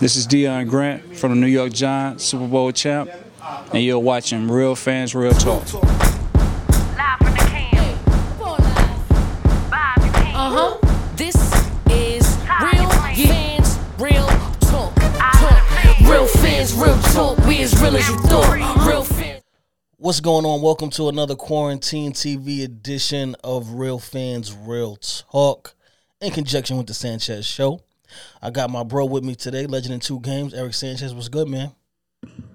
This is Deon Grant from the New York Giants, Super Bowl champ, and you're watching Real Fans Real Talk. Live from the can. Vibe you can. Uh huh. This is real fans, real talk. Talk. Real fans, real talk. We as real as you thought. Real fans. What's going on? Welcome to another Quarantine TV edition of Real Fans Real Talk in conjunction with the Sanchez Show. I got my bro with me today, Legend in Two Games. Eric Sanchez, what's good, man?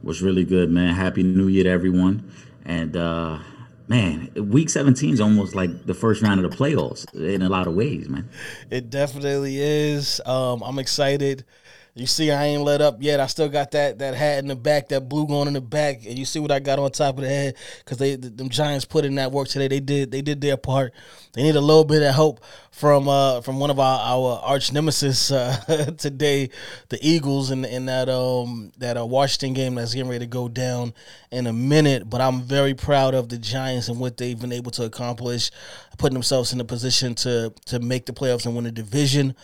was really good, man. Happy New Year to everyone. And uh man, week 17 is almost like the first round of the playoffs in a lot of ways, man. It definitely is. Um, I'm excited. You see, I ain't let up yet. I still got that that hat in the back, that blue going in the back, and you see what I got on top of the head because they the, them Giants put in that work today. They did they did their part. They need a little bit of help from uh from one of our our arch nemesis uh, today, the Eagles, in in that um that uh, Washington game that's getting ready to go down in a minute. But I'm very proud of the Giants and what they've been able to accomplish, putting themselves in a position to to make the playoffs and win the division.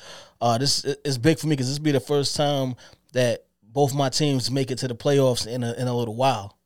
Uh, this is big for me because this will be the first time that both my teams make it to the playoffs in a in a little while.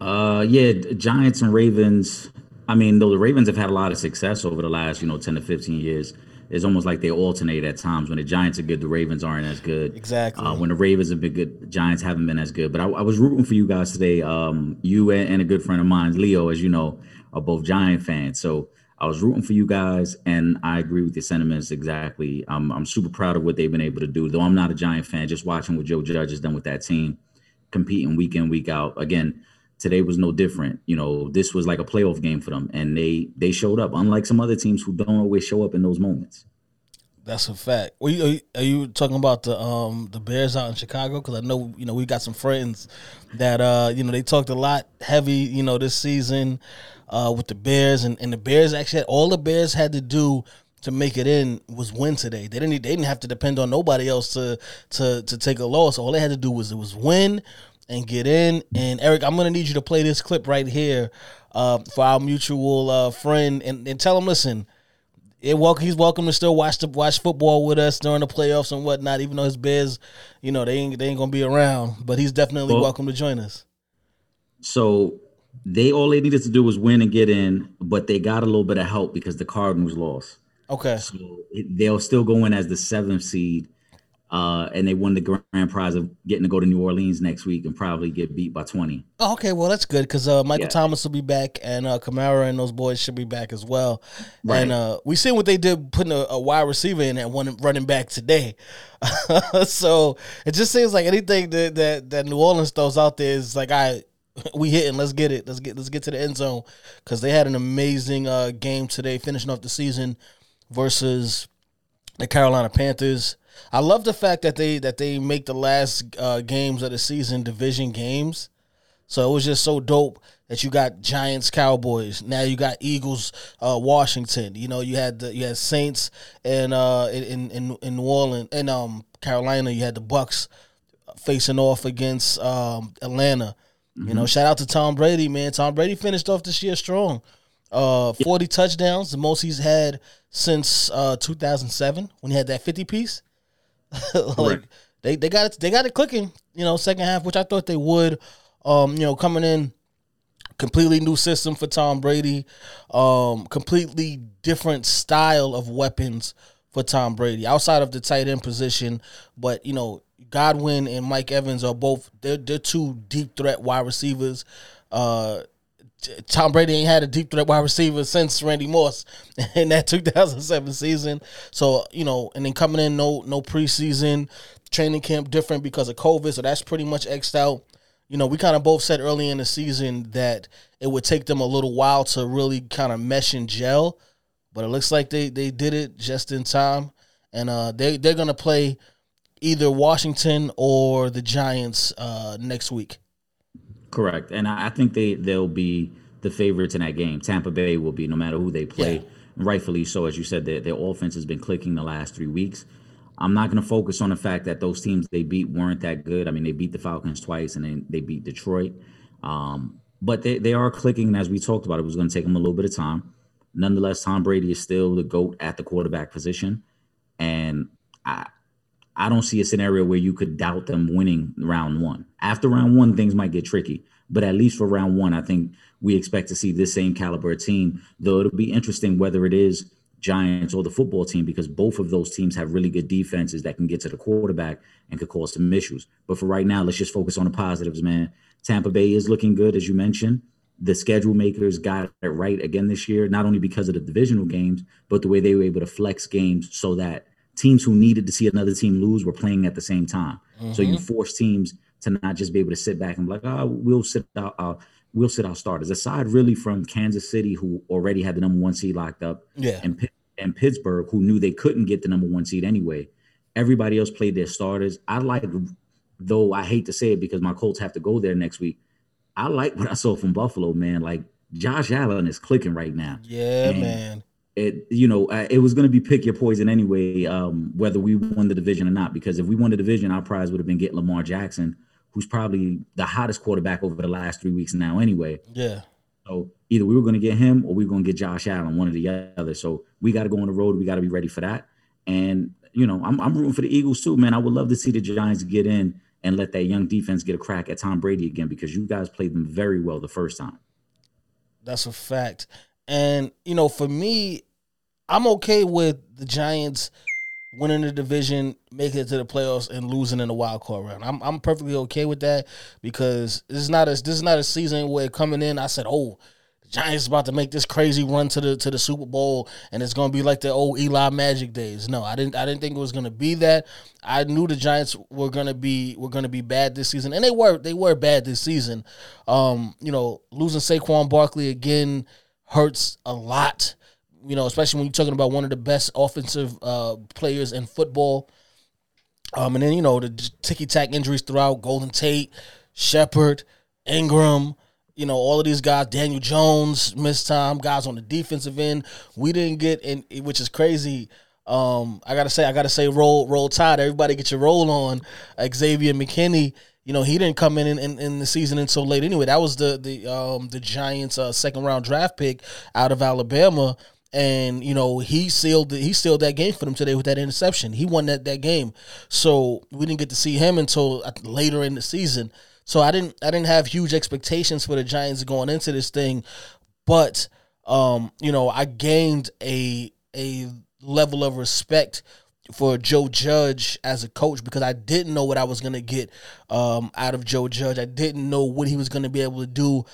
Uh yeah, Giants and Ravens. I mean, though the Ravens have had a lot of success over the last, you know, 10 to 15 years, it's almost like they alternate at times. When the Giants are good, the Ravens aren't as good. Exactly. Uh, when the Ravens have been good, the Giants haven't been as good. But I, I was rooting for you guys today. Um, you and, and a good friend of mine, Leo, as you know, are both Giant fans. So I was rooting for you guys, and I agree with your sentiments exactly. I'm, I'm super proud of what they've been able to do. Though I'm not a Giant fan, just watching what Joe Judge has done with that team, competing week in, week out. Again, today was no different. You know, this was like a playoff game for them, and they they showed up. Unlike some other teams who don't always show up in those moments. That's a fact. Are you, are you- talking about the um the Bears out in Chicago? Because I know you know we got some friends that uh you know they talked a lot heavy you know this season uh with the Bears and, and the Bears actually had, all the Bears had to do to make it in was win today. They didn't they didn't have to depend on nobody else to to to take a loss. All they had to do was it was win and get in. And Eric, I'm gonna need you to play this clip right here uh for our mutual uh friend and, and tell him listen it welcome he's welcome to still watch the watch football with us during the playoffs and whatnot. Even though his Bears, you know, they ain't they ain't gonna be around, but he's definitely Well- welcome to join us. So they all they needed to do was win and get in, but they got a little bit of help because the Cardinals lost. Okay, So it, they'll still go in as the seventh seed, uh, and they won the grand prize of getting to go to New Orleans next week and probably get beat by twenty. oh, okay, well that's good because uh, Michael Yeah. Thomas will be back and uh, Kamara and those boys should be back as well. Right. And uh, we seen what they did putting a, a wide receiver in and one running back today. so it just seems like anything that, that that New Orleans throws out there is like I. We hitting. Let's get it. Let's get. Let's get to the end zone because they had an amazing uh, game today, finishing off the season versus the Carolina Panthers. I love the fact that they that they make the last uh, games of the season division games. So it was just so dope that you got Giants, Cowboys. Now you got Eagles, uh, Washington. You know you had the you had Saints and uh, in in in New Orleans and um Carolina. You had the Bucs facing off against um, Atlanta. You know, shout out to Tom Brady, man. Tom Brady finished off this year strong. Uh, 40 touchdowns, the most he's had since uh 2007 when he had that 50 piece. like Correct. they they got it they got it clicking, you know, second half, which I thought they would. Um, you know, coming in completely new system for Tom Brady, um, completely different style of weapons for Tom Brady outside of the tight end position. But you know, Godwin and Mike Evans are both they're they're two deep threat wide receivers. Uh, Tom Brady ain't had a deep threat wide receiver since Randy Moss in that 2007 season. So you know, and then coming in no no preseason training camp different because of COVID. So that's pretty much xed out. You know, we kind of both said early in the season that it would take them a little while to really kind of mesh and gel, but it looks like they they did it just in time, and uh, they they're gonna play either Washington or the Giants uh, next week. Correct, and I, I think they they'll be the favorites in that game. Tampa Bay will be no matter who they play, Yeah. rightfully so. As you said, their their offense has been clicking the last three weeks. I'm not going to focus on the fact that those teams they beat weren't that good. I mean, they beat the Falcons twice and then they beat Detroit. Um, but they, they are clicking. And as we talked about, it was going to take them a little bit of time. Nonetheless, Tom Brady is still the GOAT at the quarterback position. And I, I don't see a scenario where you could doubt them winning round one. After round one, things might get tricky. But at least for round one, I think we expect to see this same caliber team. Though it'll be interesting whether it is Giants or the football team because both of those teams have really good defenses that can get to the quarterback and could cause some issues. But for right now, let's just focus on the positives, man. Tampa Bay is looking good, as you mentioned. The schedule makers got it right again this year, not only because of the divisional games, but the way they were able to flex games so that teams who needed to see another team lose were playing at the same time. So you force teams to not just be able to sit back and be like, oh, we'll sit out, uh, we'll sit our starters. Aside really from Kansas City, who already had the number one seed locked up, Yeah. and and Pittsburgh, who knew they couldn't get the number one seed anyway. Everybody else played their starters. I like, though I hate to say it because my Colts have to go there next week. I like what I saw from Buffalo, man. Like Josh Allen is clicking right now Yeah, And- man. It you know uh, it was going to be pick your poison anyway um whether we won the division or not because if we won the division our prize would have been getting lamar jackson who's probably the hottest quarterback over the last three weeks now anyway. Yeah. so either we were going to get him or we were going to get josh allen one or the other. So we got to go on the road we got to be ready for that. And you know I'm, I'm rooting for the eagles too man. I would love to see the giants get in and let that young defense get a crack at tom brady again because you guys played them very well the first time. That's a fact. And you know, for me, I'm okay with the Giants winning the division, making it to the playoffs, and losing in the wild card round. I'm I'm perfectly okay with that because this is not a this is not a season where coming in I said, oh. the Giants about to make this crazy run to the to the Super Bowl, and it's gonna be like the old Eli Magic days. No, I didn't. I didn't think it was gonna be that. I knew the Giants were gonna be were gonna be bad this season, and they were they were bad this season. Um, you know, losing Saquon Barkley again hurts a lot. You know, especially when you're talking about one of the best offensive uh, players in football. Um, and then you know the ticky tack injuries throughout: Golden Tate, Shepard, Engram. You know all of these guys. Daniel Jones missed time. Guys on the defensive end. We didn't get in, which is crazy. Um, I gotta say, I gotta say, roll, roll tide. Everybody get your roll on. Xavier McKinney. You know he didn't come in in, in, in the season until late anyway. That was the the um the Giants' uh, second round draft pick out of Alabama and you know he sealed he sealed that game for them today with that interception. He won that that game, so we didn't get to see him until uh, later in the season. So I didn't I didn't have huge expectations for the Giants going into this thing, but um, you know I gained a a level of respect for Joe Judge as a coach because I didn't know what I was gonna get um, out of Joe Judge. I didn't know what he was gonna be able to do.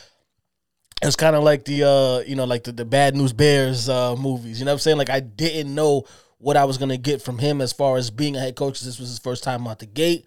It's kind of like the uh you know like the, the bad news bears uh movies. You know what i'm saying? Like i didn't know what i was gonna get from him as far as being a head coach this was his first time out the gate.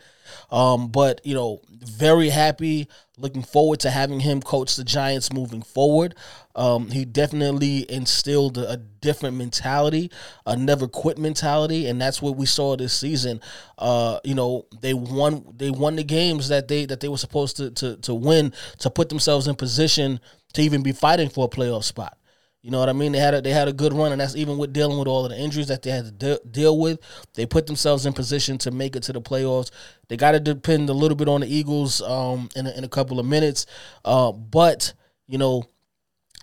Um but you know very happy looking forward to having him coach the giants moving forward. Um he definitely instilled a, a different mentality a never quit mentality and that's what we saw this season. Uh you know they won they won the games that they that they were supposed to to, to win to put themselves in position to even be fighting for a playoff spot. You know what I mean? They had a, they had a good run, and that's even with dealing with all of the injuries that they had to de- deal with. They put themselves in position to make it to the playoffs. They got to depend a little bit on the Eagles um, in a, in a couple of minutes, uh, but you know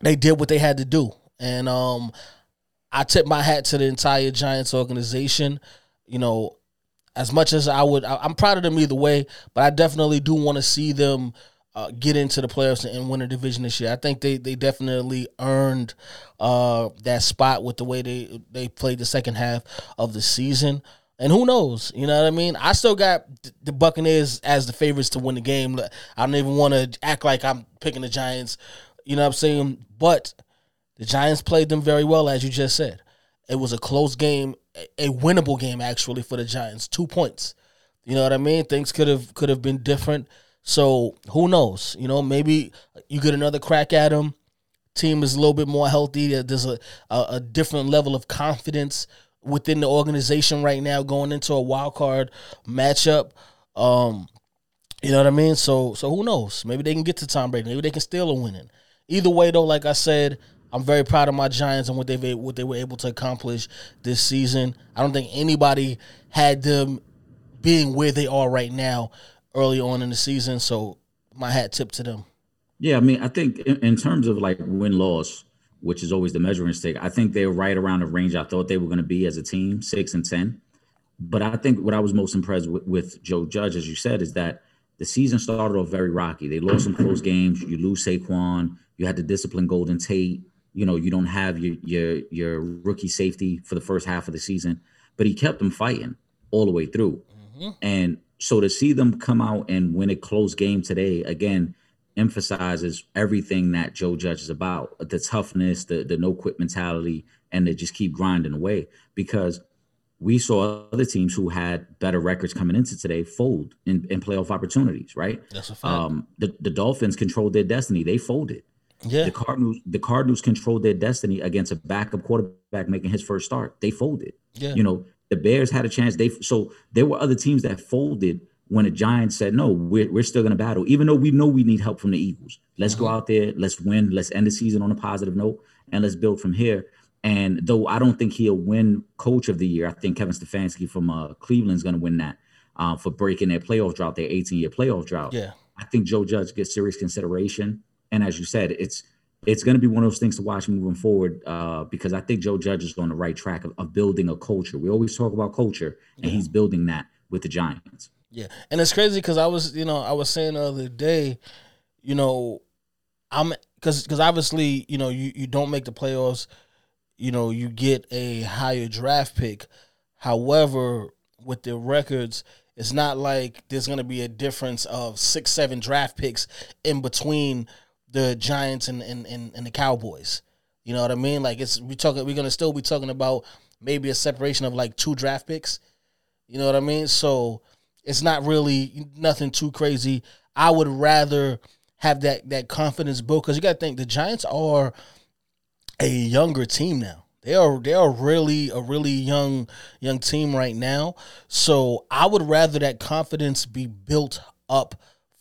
they did what they had to do, and um, I tip my hat to the entire Giants organization. You know, as much as I would, I, I'm proud of them either way, but I definitely do want to see them uh, get into the playoffs and win a division this year. I think they they definitely earned uh, that spot with the way they they played the second half of the season. And who knows? You know what I mean? I still got the Buccaneers as the favorites to win the game. I don't even want to act like I'm picking the Giants. You know what I'm saying? But the Giants played them very well, as you just said. It was a close game, a winnable game actually for the Giants. Two points. You know what I mean? Things could have could have been different. So who knows? You know, maybe you get another crack at them. Team is a little bit more healthy. There's a, a, a different level of confidence within the organization right now going into a wild card matchup. Um, you know what I mean? So so who knows? Maybe they can get to Tom Brady. Maybe they can steal a winning. Either way, though, like I said, I'm very proud of my Giants and what they what they were able to accomplish this season. I don't think anybody had them being where they are right now early on in the season. So my hat tip to them. Yeah, I mean, I think in, in terms of like win loss, which is always the measuring stick, I think they're right around the range I thought they were going to be as a team, six and ten. but I think what I was most impressed with, with Joe Judge, as you said, is that the season started off very rocky. They lost some close games. You lose Saquon. You had to discipline Golden Tate. You know, you don't have your your your rookie safety for the first half of the season, but he kept them fighting all the way through. Mm-hmm. And so to see them come out and win a close game today, again, emphasizes everything that Joe Judge is about the toughness, the, the no quit mentality, and they just keep grinding away. Because we saw other teams who had better records coming into today fold in, in playoff opportunities, right? That's a fact. Um, the, the Dolphins controlled their destiny. They folded. yeah, The Cardinals, the Cardinals controlled their destiny against a backup quarterback making his first start. They folded. Yeah. You know, the Bears had a chance. They so there were other teams that folded when the Giants said, "No, we're we're still going to battle, even though we know we need help from the Eagles. Let's go out there, let's win, let's end the season on a positive note, and let's build from here." And though I don't think he'll win Coach of the Year, I think Kevin Stefanski from uh, Cleveland is going to win that uh, for breaking their playoff drought, their 18 year playoff drought. yeah, I think Joe Judge gets serious consideration. And as you said, it's it's going to be one of those things to watch moving forward uh, because I think Joe Judge is on the right track of, of building a culture. We always talk about culture, and he's building that with the Giants. yeah. And it's crazy because I was, you know, I was saying the other day, you know, I'm because because obviously, you know, you you don't make the playoffs, you know, you get a higher draft pick. However, with the records, it's not like there's going to be a difference of six, seven draft picks in between the Giants and and, and, and the Cowboys. You know what I mean? Like it's we talking we're gonna still be talking about maybe a separation of like two draft picks. You know what I mean? So it's not really nothing too crazy. I would rather have that that confidence built because you got to think the Giants are a younger team now. They are they are really a really young young team right now. So I would rather that confidence be built up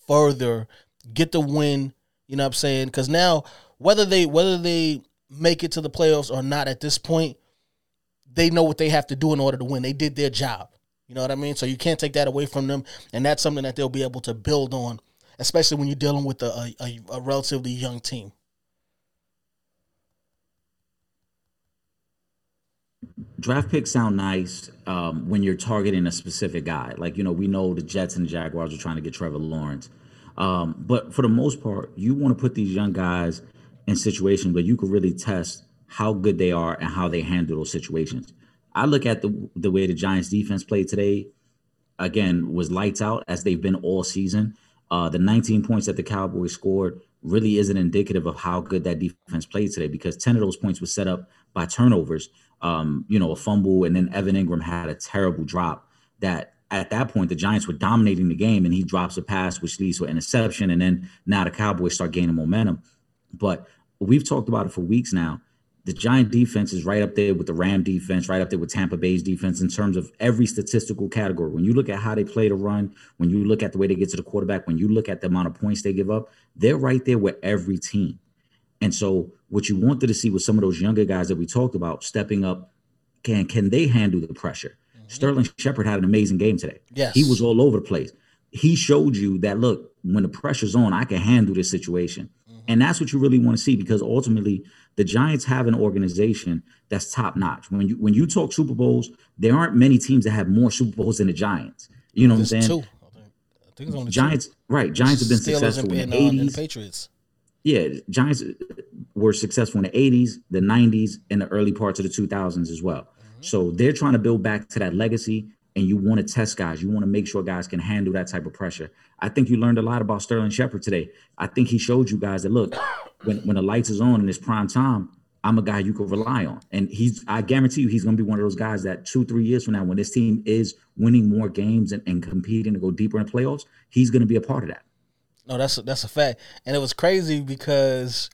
further, get the win. You know what I'm saying? Because now whether they whether they make it to the playoffs or not at this point, they know what they have to do in order to win. They did their job. You know what I mean? So you can't take that away from them, and that's something that they'll be able to build on, especially when you're dealing with a, a, a relatively young team. Draft picks sound nice um, when you're targeting a specific guy. Like, you know, we know the Jets and the Jaguars are trying to get Trevor Lawrence. Um, but for the most part, you want to put these young guys in situations where you can really test how good they are and how they handle those situations. I look at the the way the Giants defense played today, again, was lights out as they've been all season. Uh, the 19 points that the Cowboys scored really isn't indicative of how good that defense played today because 10 of those points were set up by turnovers. Um, you know, a fumble, and then Evan Engram had a terrible drop that at that point the Giants were dominating the game, and he drops a pass which leads to an interception, and then now the Cowboys start gaining momentum. But we've talked about it for weeks now. The Giant defense is right up there with the Ram defense, right up there with Tampa Bay's defense in terms of every statistical category. When you look at how they play to run, when you look at the way they get to the quarterback, when you look at the amount of points they give up, they're right there with every team. And so, what you wanted to see was some of those younger guys that we talked about stepping up. Can can they handle the pressure? Sterling Shepard had an amazing game today. Yes. he was all over the place. He showed you that look when the pressure's on, I can handle this situation, and that's what you really want to see because ultimately the Giants have an organization that's top notch. When you when you talk Super Bowls, there aren't many teams that have more Super Bowls than the Giants. You know what I'm saying? two. I think, it's only Giants, right? Giants have been Steelers successful and, in the uh, and the 80s. Patriots. Yeah, Giants were successful in the 80s, the 90s, and the early parts of the 2000s as well. Mm-hmm. So they're trying to build back to that legacy, and you want to test guys. You want to make sure guys can handle that type of pressure. I think you learned a lot about Sterling Shepard today. I think he showed you guys that look, when, when the lights is on and it's prime time, I'm a guy you can rely on. And he's I guarantee you he's gonna be one of those guys that two, three years from now, when this team is winning more games and, and competing to go deeper in the playoffs, he's gonna be a part of that. No, that's a, that's a fact, and it was crazy because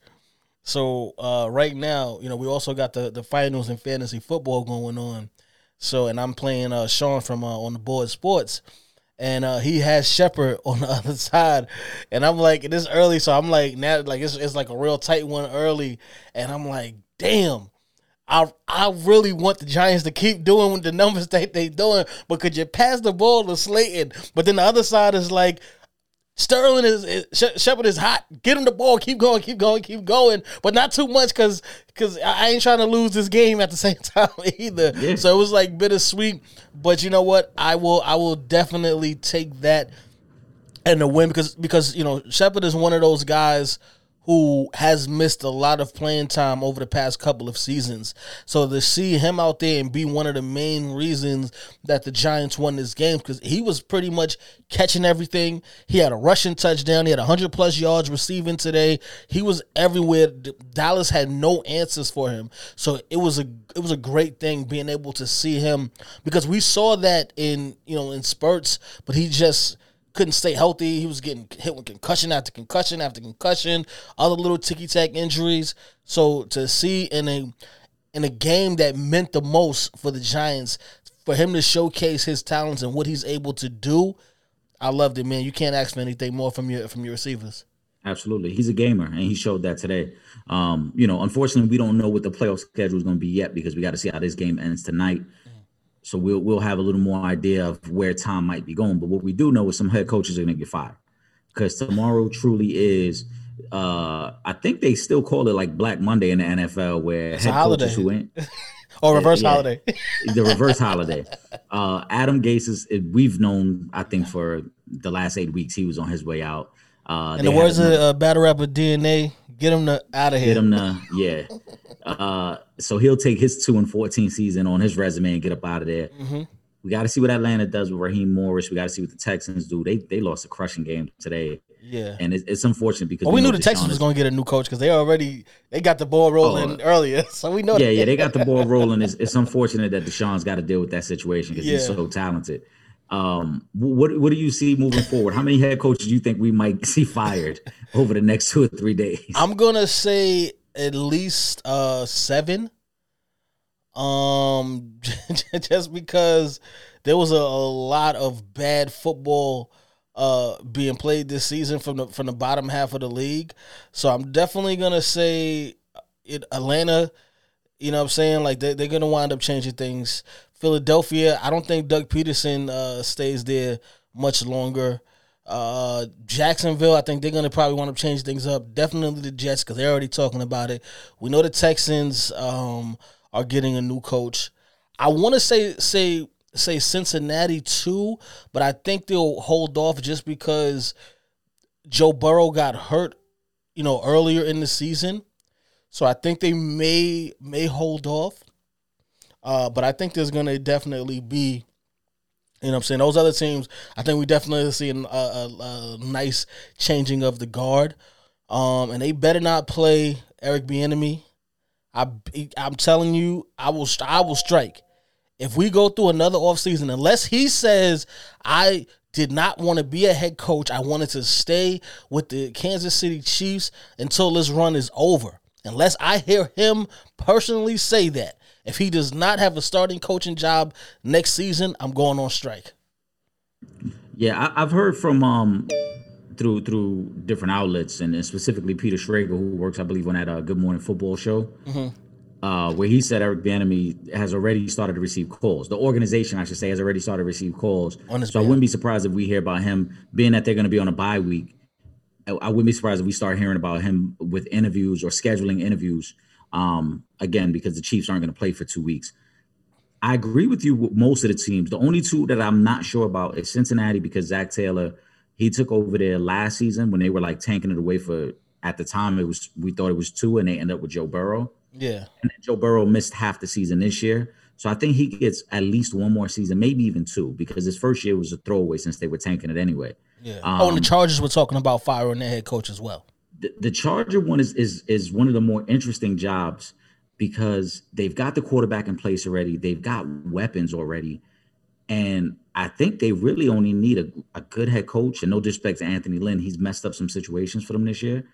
so uh, right now, you know, we also got the the finals in fantasy football going on. So, and I'm playing uh, Sean from uh, on the board sports, and uh, he has Shepard on the other side, and I'm like, it is early, so I'm like, now like it's it's like a real tight one early, and I'm like, damn. I I really want the Giants to keep doing the numbers that they doing, but could you pass the ball to Slayton? But then the other side is like, Sterling is, is She- Shepard is hot. Get him the ball. Keep going. Keep going. Keep going. But not too much because because I ain't trying to lose this game at the same time either. Yeah. So it was like bittersweet. But you know what? I will I will definitely take that and the win because because you know Shepard is one of those guys who has missed a lot of playing time over the past couple of seasons. So to see him out there and be one of the main reasons that the Giants won this game because he was pretty much catching everything. He had a rushing touchdown. He had 100 plus yards receiving today. He was everywhere. Dallas had no answers for him. So it was a it was a great thing being able to see him because we saw that in you know in spurts, but he just couldn't stay healthy. He was getting hit with concussion after concussion after concussion, other little ticky tack injuries. So to see in a in a game that meant the most for the Giants, for him to showcase his talents and what he's able to do, I loved it, man. You can't ask for anything more from your from your receivers. Absolutely. He's a gamer and he showed that today. Um, you know, unfortunately we don't know what the playoff schedule is going to be yet because we got to see how this game ends tonight. So we'll we'll have a little more idea of where Tom might be going. But what we do know is some head coaches are going to get fired because tomorrow truly is. Uh, I think they still call it like Black Monday in the NFL, where a head holiday. coaches who ain't Or reverse yeah. holiday. the reverse holiday. Uh, Adam Gase is we've known I think for the last eight weeks he was on his way out. Uh, In the words of uh, battle rapper DNA, get him the, out of here. get him to yeah. Uh, so he'll take his two and fourteen season on his resume and get up out of there. Mm-hmm. We got to see what Atlanta does with Raheem Morris. We got to see what the Texans do. They they lost a crushing game today, Yeah. and it's, it's unfortunate because Well, we know knew the Texans was going to get a new coach because they already they got the ball rolling earlier, so we know. Oh. yeah, yeah, they got the ball rolling. It's, it's unfortunate that Deshaun's got to deal with that situation because he's Yeah. so talented. Um, what what do you see moving forward? How many head coaches do you think we might see fired over the next two or three days? I'm gonna say at least uh seven. Um, just because there was a, a lot of bad football uh being played this season from the from the bottom half of the league, so I'm definitely gonna say it Atlanta. You know what I'm saying? Like they, they're gonna wind up changing things. Philadelphia, I don't think Doug Pederson uh, stays there much longer. Uh, Jacksonville, I think they're gonna probably want to change things up. Definitely the Jets because they're already talking about it. We know the Texans um, are getting a new coach. I want to say say say Cincinnati too, but I think they'll hold off just because Joe Burrow got hurt, you know, earlier in the season. So I think they may may hold off. Uh, but I think there's gonna definitely be, you know, I'm saying those other teams. I think we definitely see a, a, a nice changing of the guard, um, and they better not play Eric Bieniemy. I I'm telling you, I will I will strike if we go through another offseason, unless he says I did not want to be a head coach, I wanted to stay with the Kansas City Chiefs until this run is over. Unless I hear him personally say that, if he does not have a starting coaching job next season, I'm going on strike. Yeah, I, I've heard from um through through different outlets and, and specifically Peter Schrager, who works, I believe, on that uh, Good Morning Football show, uh, where he said Eric Bieniemy has already started to receive calls. The organization, I should say, has already started to receive calls. So I wouldn't be surprised if we hear about him, being that they're going to be on a bye week. I wouldn't be surprised if we start hearing about him with interviews or scheduling interviews. Um, again, because the Chiefs aren't going to play for two weeks. I agree with you with most of the teams. The only two that I'm not sure about is Cincinnati because Zac Taylor, he took over there last season when they were like tanking it away for at the time it was we thought it was two and they ended up with Joe Burrow. Yeah. And then Joe Burrow missed half the season this year. So I think he gets at least one more season, maybe even two, because his first year was a throwaway since they were tanking it anyway. Yeah. oh, and the Chargers were talking about firing their head coach as well. The, Charger one is is is one of the more interesting jobs because they've got the quarterback in place already. They've got weapons already. And I think they really only need a, a good head coach. And no disrespect to Anthony Lynn, he's messed up some situations for them this year.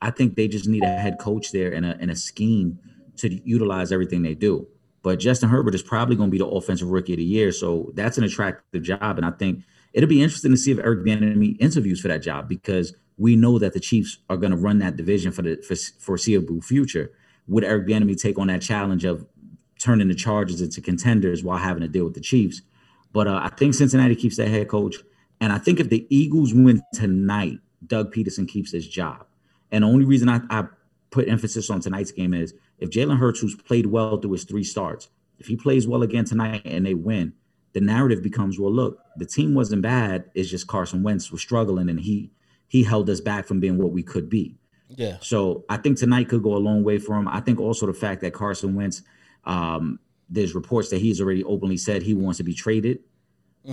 I think they just need a head coach there and a, and a scheme to utilize everything they do. But Justin Herbert is probably going to be the offensive rookie of the year. So that's an attractive job. And I think it'll be interesting to see if Eric Bieniemy interviews for that job because we know that the Chiefs are going to run that division for the for foreseeable future. Would Eric Bieniemy take on that challenge of turning the Chargers into contenders while having to deal with the Chiefs? But uh, I think Cincinnati keeps that head coach. And I think if the Eagles win tonight, Doug Pederson keeps his job. And the only reason I, I put emphasis on tonight's game is if Jalen Hurts, who's played well through his three starts, if he plays well again tonight and they win, the narrative becomes, well, look, the team wasn't bad. It's just Carson Wentz was struggling and he he held us back from being what we could be. Yeah. So I think tonight could go a long way for him. I think also the fact that Carson Wentz, um, there's reports that he's already openly said he wants to be traded.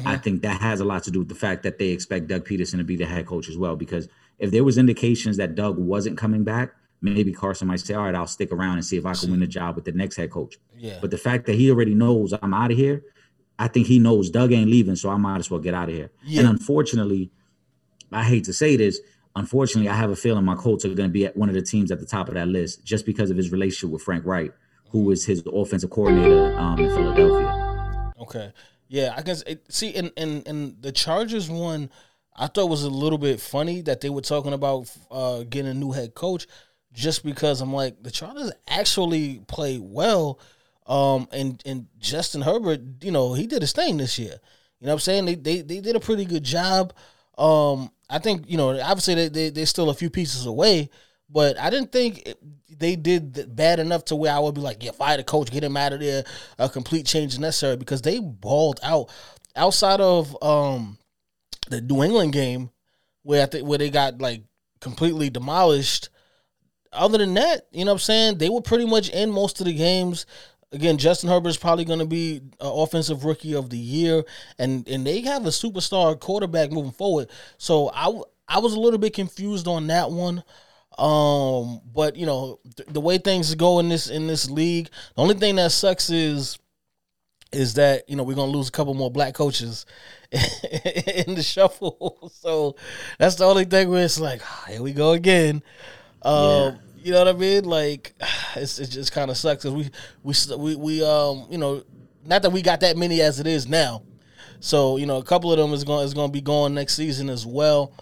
I think that has a lot to do with the fact that they expect Doug Pederson to be the head coach as well. Because if there was indications that Doug wasn't coming back, maybe Carson might say, "All right, I'll stick around and see if I can win the job with the next head coach." Yeah. But the fact that he already knows I'm out of here, I think he knows Doug ain't leaving, so I might as well get out of here. Yeah. And unfortunately, I hate to say this. Unfortunately, I have a feeling my Colts are going to be at one of the teams at the top of that list just because of his relationship with Frank Reich, who was his offensive coordinator um, in Philadelphia. Okay. Yeah, I guess it, see in in in the Chargers one, I thought was a little bit funny that they were talking about uh, getting a new head coach, just because I'm like the Chargers actually play well, um, and and Justin Herbert, you know, he did his thing this year. You know what I'm saying? They they they did a pretty good job. Um, I think you know obviously they, they they're still a few pieces away, but I didn't think they did bad enough to where I would be like, yeah, fire the coach, get him out of there. A complete change is necessary because they balled out. Outside of um the New England game, where I think where they got like completely demolished. Other than that, you know what I'm saying? They were pretty much in most of the games. Again, Justin Herbert is probably going to be uh, offensive rookie of the year, and and they have a superstar quarterback moving forward. So I w- I was a little bit confused on that one. Um, but you know th- the way things go in this in this league, the only thing that sucks is is that you know we're gonna lose a couple more black coaches in the shuffle. So that's the only thing where it's like, ah, here we go again. Um, You know what I mean? Like, it's, it just kind of sucks because we we we we um you know not that we got that many as it is now. So you know a couple of them is going is going to be going next season as well.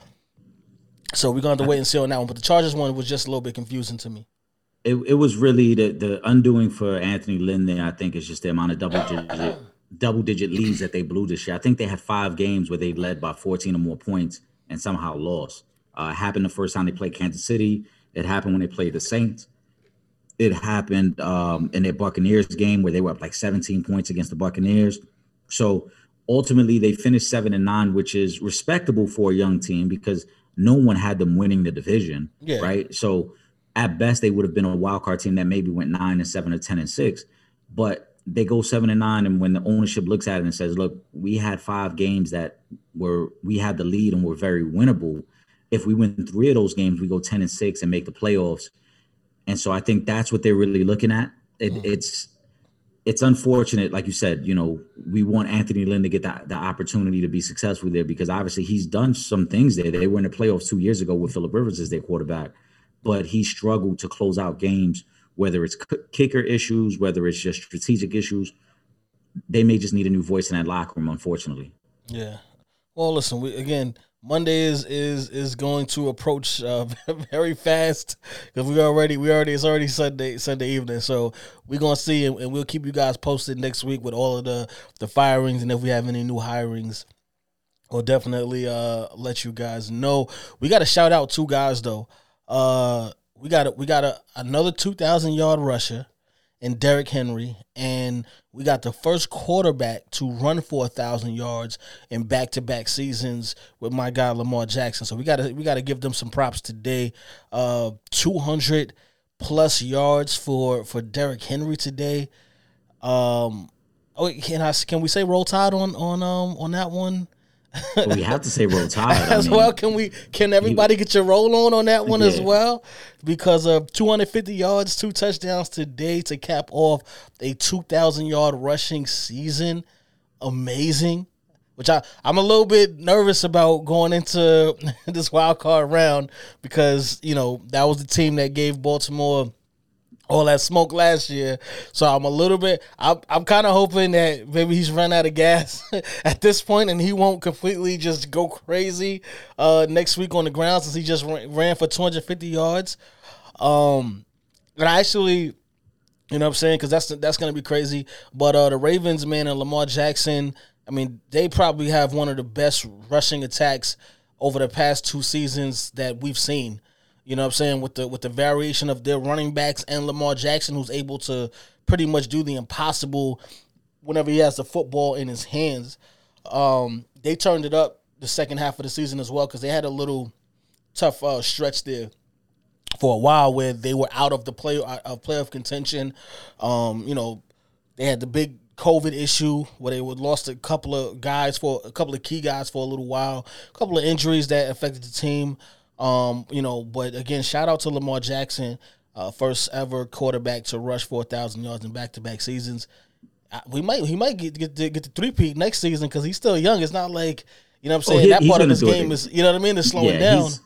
So we're going to have to wait and see on that one. But the Chargers one was just a little bit confusing to me. It, it was really the the undoing for Anthony Lynn there. I think is just the amount of double digit double digit leads that they blew this year. I think they had five games where they led by 14 or more points and somehow lost. Uh, happened the first time they played Kansas City. It happened when they played the Saints. It happened um, in their Buccaneers game where they were up like 17 points against the Buccaneers. So ultimately, they finished seven and nine, which is respectable for a young team because no one had them winning the division, Yeah. right? So at best, they would have been a wild card team that maybe went nine and seven or ten and six. But they go seven and nine, and when the ownership looks at it and says, "Look, we had five games that were we had the lead and were very winnable. If we win three of those games, we go ten and six and make the playoffs." And so I think that's what they're really looking at. It, mm-hmm. It's it's unfortunate, like you said, you know, we want Anthony Lynn to get the, the opportunity to be successful there because obviously he's done some things there. They were in the playoffs two years ago with Philip Rivers as their quarterback, but he struggled to close out games, whether it's kicker issues, whether it's just strategic issues. They may just need a new voice in that locker room, unfortunately. Yeah. Well, listen. We again. Monday is is is going to approach uh, very fast because we already we already it's already Sunday Sunday evening. So we're gonna see and, and we'll keep you guys posted next week with all of the the firings and if we have any new hirings. We'll definitely uh let you guys know. We got to shout out two guys though. Uh, we got a, we got a, another two thousand yard rusher and Derrick Henry, and we got the first quarterback to run for a thousand yards in back to back seasons with my guy Lamar Jackson. So we gotta we gotta give them some props today. Uh, two hundred plus yards for for Derrick Henry today. Um, oh, can I can we say roll tide on on um on that one? We have to say roll tide. I as mean, well. Can we? Can everybody get your roll on on that one as well? Because of 250 yards, two touchdowns today to cap off a 2,000 yard rushing season. Amazing. Which I I'm a little bit nervous about going into this wild card round because you know that was the team that gave Baltimore all that smoke last year. So I'm a little bit. I'm, I'm kind of hoping that maybe he's run out of gas at this point, and he won't completely just go crazy uh, next week on the ground since he just ran, for 250 yards. Um, and I actually. You know what I'm saying? Because that's that's gonna be crazy. But uh, the Ravens, man, and Lamar Jackson, I mean, they probably have one of the best rushing attacks over the past two seasons that we've seen. You know what I'm saying? With the with the variation of their running backs and Lamar Jackson who's able to pretty much do the impossible whenever he has the football in his hands. Um, they turned it up the second half of the season as well because they had a little tough uh, stretch there for a while where they were out of the play uh, of playoff contention. Um, you know, they had the big COVID issue where they would lost a couple of guys for a couple of key guys for a little while, a couple of injuries that affected the team. Um, you know, but again, shout out to Lamar Jackson, uh, first ever quarterback to rush four thousand yards in back to back seasons. Uh, We might he might get get the, get the three peat next season because he's still young. It's not like you know what I'm Oh, saying he- that part of his game is you know what I mean is slowing Yeah, down. he's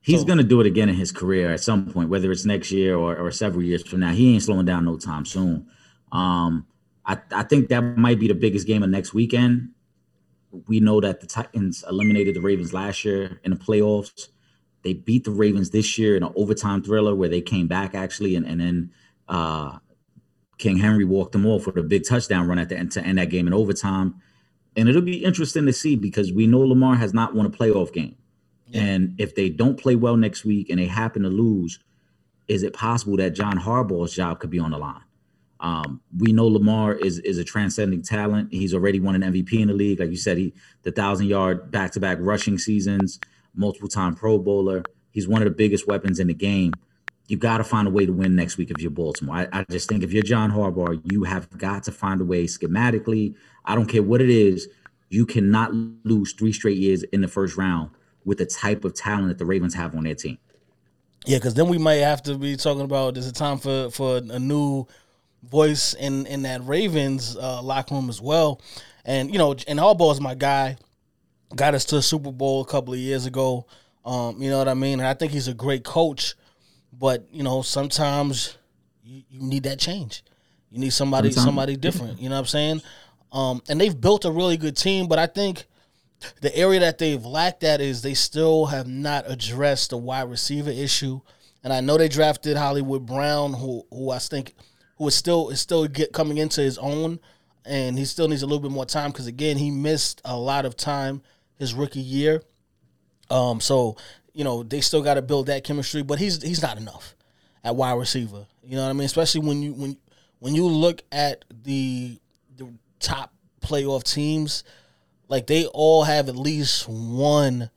he's So- gonna do it again in his career at some point, whether it's next year or, or several years from now. He ain't slowing down no time soon. Um, I I think that might be the biggest game of next weekend. We know that the Titans eliminated the Ravens last year in the playoffs. They beat the Ravens this year in an overtime thriller where they came back actually, and and then uh, King Henry walked them off with a big touchdown run at the end to end that game in overtime. And it'll be interesting to see because we know Lamar has not won a playoff game. And if they don't play well next week and they happen to lose, is it possible that John Harbaugh's job could be on the line? Um, we know Lamar is is a transcending talent. He's already won an MVP in the league, like you said. He the thousand yard back to back rushing seasons, multiple time Pro Bowler. He's one of the biggest weapons in the game. You got to find a way to win next week if you're Baltimore. I, I just think if you're John Harbaugh, you have got to find a way schematically. I don't care what it is. You cannot lose three straight years in the first round with the type of talent that the Ravens have on their team. Yeah, because then we might have to be talking about there's a time for for a new voice in in that Ravens uh, locker room as well. And you know, and Harbaugh is my guy. Got us to the Super Bowl a couple of years ago. Um, you know what I mean? And I think he's a great coach. But you know, sometimes you, you need that change. You need somebody Sometimes- somebody different. You know what I'm saying? Um, and they've built a really good team, but I think the area that they've lacked at is they still have not addressed the wide receiver issue. And I know they drafted Hollywood Brown, who who I think who is still is still get coming into his own, and he still needs a little bit more time because again he missed a lot of time his rookie year. Um, so you know they still got to build that chemistry, but he's he's not enough at wide receiver. You know what I mean? Especially when you when when you look at the the top playoff teams, like they all have at least one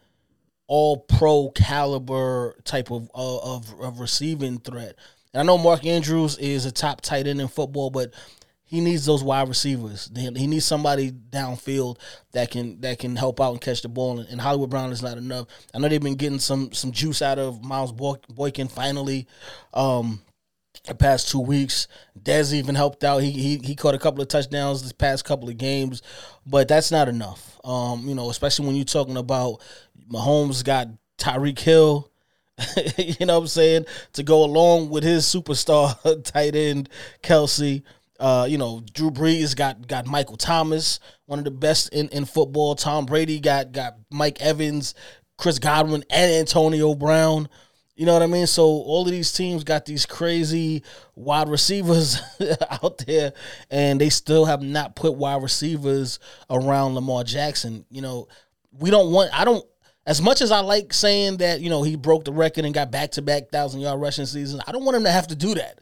all pro caliber type of, of of receiving threat. And I know Mark Andrews is a top tight end in football, but he needs those wide receivers. He needs somebody downfield that can that can help out and catch the ball. And, and Hollywood Brown is not enough. I know they've been getting some some juice out of Miles Boykin finally. Um, the past two weeks. Dez even helped out. He, he he caught a couple of touchdowns this past couple of games, but that's not enough. Um, you know, especially when you're talking about Mahomes got Tyreek Hill. you know what I'm saying? To go along with his superstar tight end Kelce. Uh, you know, Drew Brees got got Michael Thomas, one of the best in, in football. Tom Brady got got Mike Evans, Chris Godwin, and Antonio Brown. You know what I mean? So all of these teams got these crazy wide receivers out there, and they still have not put wide receivers around Lamar Jackson. You know, we don't want. I don't. As much as I like saying that, you know, he broke the record and got back to back thousand yard rushing seasons, I don't want him to have to do that.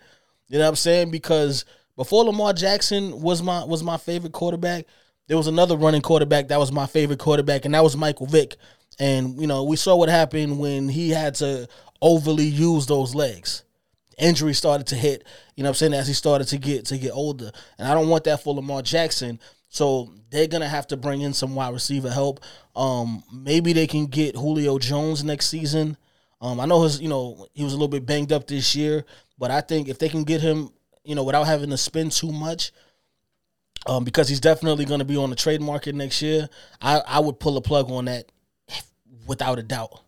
You know what I'm saying? Because before Lamar Jackson was my was my favorite quarterback, there was another running quarterback that was my favorite quarterback, and that was Michael Vick. And you know, we saw what happened when he had to overly use those legs. Injury started to hit, you know what I'm saying, as he started to get to get older. And I don't want that for Lamar Jackson. So they're gonna have to bring in some wide receiver help. Um, maybe they can get Julio Jones next season. Um, I know his, you know, he was a little bit banged up this year, but I think if they can get him, you know, without having to spend too much, um, because he's definitely going to be on the trade market next year, I, I would pull a plug on that without a doubt.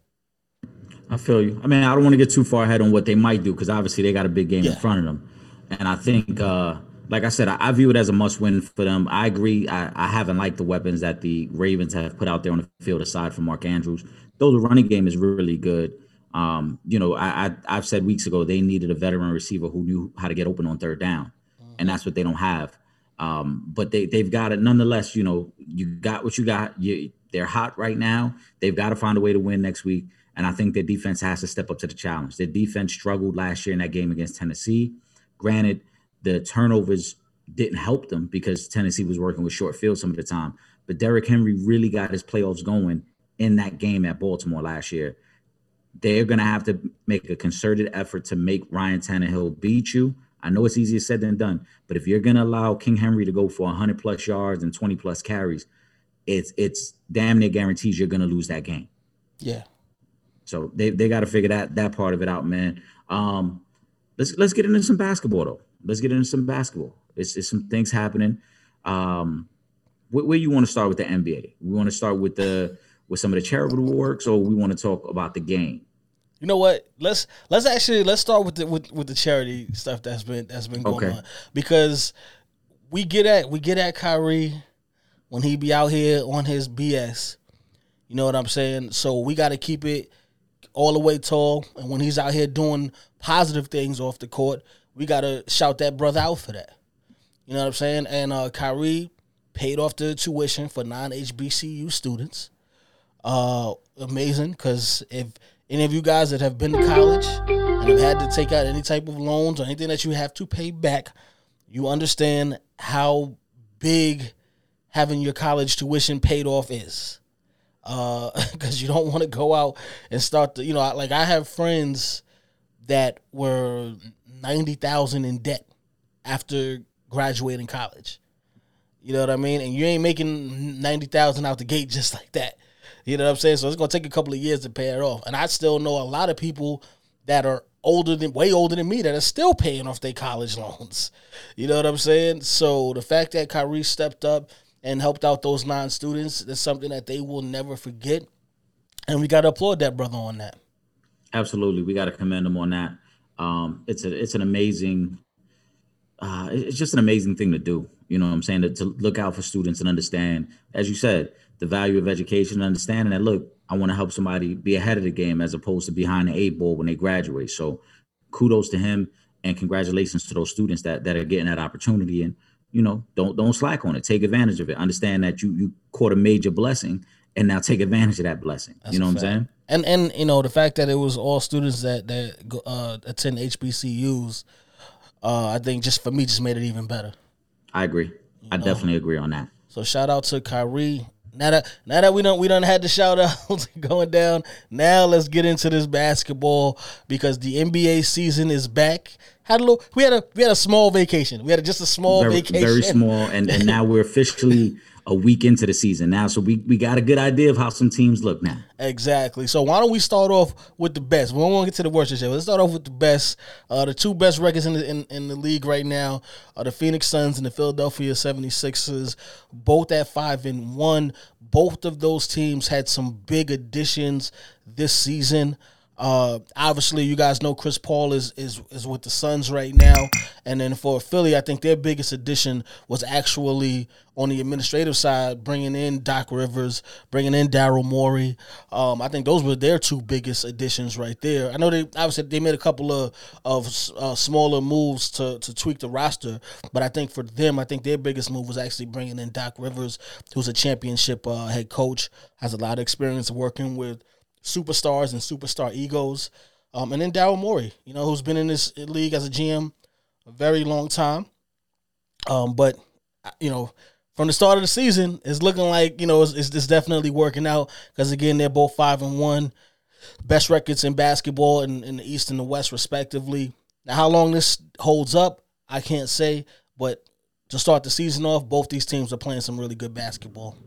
I feel you. I mean, I don't want to get too far ahead on what they might do because obviously they got a big game in front of them. And I think, uh, like I said, I, I view it as a must win for them. I agree. I, I haven't liked the weapons that the Ravens have put out there on the field aside from Mark Andrews. Though the running game is really good. Um, you know, I, I I've said weeks ago they needed a veteran receiver who knew how to get open on third down, and that's what they don't have. Um, but they they've got it nonetheless. You know, you got what you got. You they're hot right now. They've got to find a way to win next week. And I think their defense has to step up to the challenge. Their defense struggled last year in that game against Tennessee. Granted, the turnovers didn't help them because Tennessee was working with short field some of the time. But Derrick Henry really got his playoffs going in that game at Baltimore last year. They're going to have to make a concerted effort to make Ryan Tannehill beat you. I know it's easier said than done, but if you're going to allow King Henry to go for 100 plus yards and 20 plus carries, it's it's damn near guarantees you're going to lose that game. Yeah. So they they got to figure that that part of it out, man. Um, let's let's get into some basketball though. Let's get into some basketball. It's, it's some things happening. Um, where, where you want to start with the NBA? We want to start with the with some of the charitable works, or we want to talk about the game. You know what? Let's let's actually let's start with the with, with the charity stuff that's been that's been going Okay. on because we get at we get at Kyrie when he be out here on his BS. You know what I'm saying? So we got to keep it all the way tall, and when he's out here doing positive things off the court, we got to shout that brother out for that. You know what I'm saying? And uh, Kyrie paid off the tuition for non HBCU students uh, amazing because if any of you guys that have been to college and have had to take out any type of loans or anything that you have to pay back, you understand how big having your college tuition paid off is. Because you don't want to go out and start to, you know, like I have friends that were ninety thousand in debt after graduating college. You know what I mean? And you ain't making ninety thousand out the gate just like that. You know what I'm saying? So it's gonna take a couple of years to pay it off. And I still know a lot of people that are older than way older than me that are still paying off their college loans. You know what I'm saying? So the fact that Kyrie stepped up and helped out those nine students is something that they will never forget. And we gotta applaud that brother on that. Absolutely, we got to commend him on that. Um, it's a it's an amazing, uh, it's just an amazing thing to do. You know what I'm saying? To, to look out for students and understand, as you said, the value of education, and understanding that look, I want to help somebody be ahead of the game as opposed to behind the eight ball when they graduate. So, kudos to him and congratulations to those students that that are getting that opportunity and you know don't don't slack on it. Take advantage of it. Understand that you you caught a major blessing and now take advantage of that blessing. you know what I'm saying? And and you know the fact that it was all students that that uh, attend HBCUs, uh, I think just for me just made it even better. I agree. I definitely agree on that. So shout out to Kyrie. Now that now that we don't we don't had the shout out going down. Now let's get into this basketball because the NBA season is back. Had a little we had a we had a small vacation. We had a, just a small very, vacation. very small, and and now we're officially a week into the season now, so we we got a good idea of how some teams look now. Exactly. So why don't we start off with the best? We don't want to get to the worst yet. Let's start off with the best. Uh, the two best records in the in, in the league right now are the Phoenix Suns and the Philadelphia 76ers, both at five and one. Both of those teams had some big additions this season. Uh, obviously, you guys know Chris Paul is is is with the Suns right now, and then for Philly, I think their biggest addition was actually on the administrative side, bringing in Doc Rivers, bringing in Daryl Morey. Um, I think those were their two biggest additions right there. I know they obviously they made a couple of of uh, smaller moves to to tweak the roster, but I think for them, I think their biggest move was actually bringing in Doc Rivers, who's a championship uh, head coach, has a lot of experience working with superstars and superstar egos. Um, and then Daryl Morey, you know, who's been in this league as a GM a very long time. Um, but you know, from the start of the season, it's looking like you know it's, it's, it's definitely working out because again they're both five and one, best records in basketball in, in the East and the West respectively. Now, how long this holds up, I can't say, but to start the season off, both these teams are playing some really good basketball.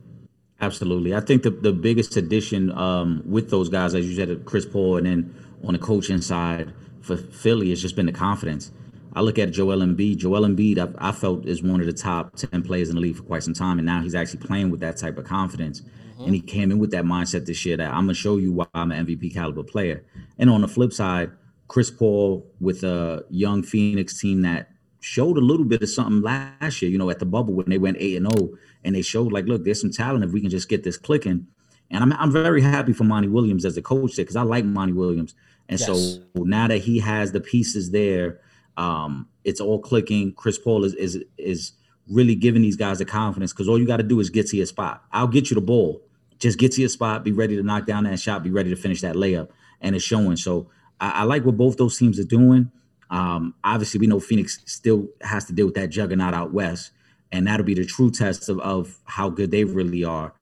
Absolutely. I think the, the biggest addition um, with those guys, as you said, Chris Paul, and then on the coaching side for Philly has just been the confidence. I look at Joel Embiid. Joel Embiid, I, I felt is one of the top ten players in the league for quite some time, and now he's actually playing with that type of confidence. And he came in with that mindset this year that I'm gonna show you why I'm an MVP caliber player. And on the flip side, Chris Paul with a young Phoenix team that showed a little bit of something last year, you know, at the bubble when they went 8 and 0 and they showed like, look, there's some talent if we can just get this clicking. And I'm I'm very happy for Monty Williams as a coach there because I like Monty Williams. And Yes. so now that he has the pieces there, um, it's all clicking. Chris Paul is is is really giving these guys the confidence because all you got to do is get to your spot. I'll get you the ball. Just get to your spot, be ready to knock down that shot, be ready to finish that layup, and it's showing. So I, I like what both those teams are doing. Um, obviously, we know Phoenix still has to deal with that juggernaut out west, and that'll be the true test of, of how good they really are.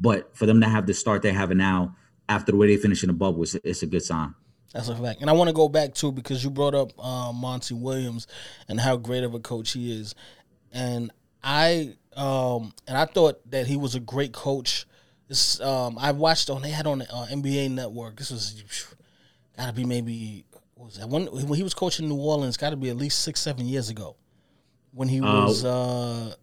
But for them to have the start they're having now, after the way they finish in the bubble, it's, it's a good sign. That's a fact. And I want to go back too because you brought up um, Monty Williams and how great of a coach he is. And I um, and I thought that he was a great coach. This um, I watched on they had on uh, NBA Network. This was got to be maybe was that when when he was coaching New Orleans? Got to be at least six seven years ago when he was. Uh,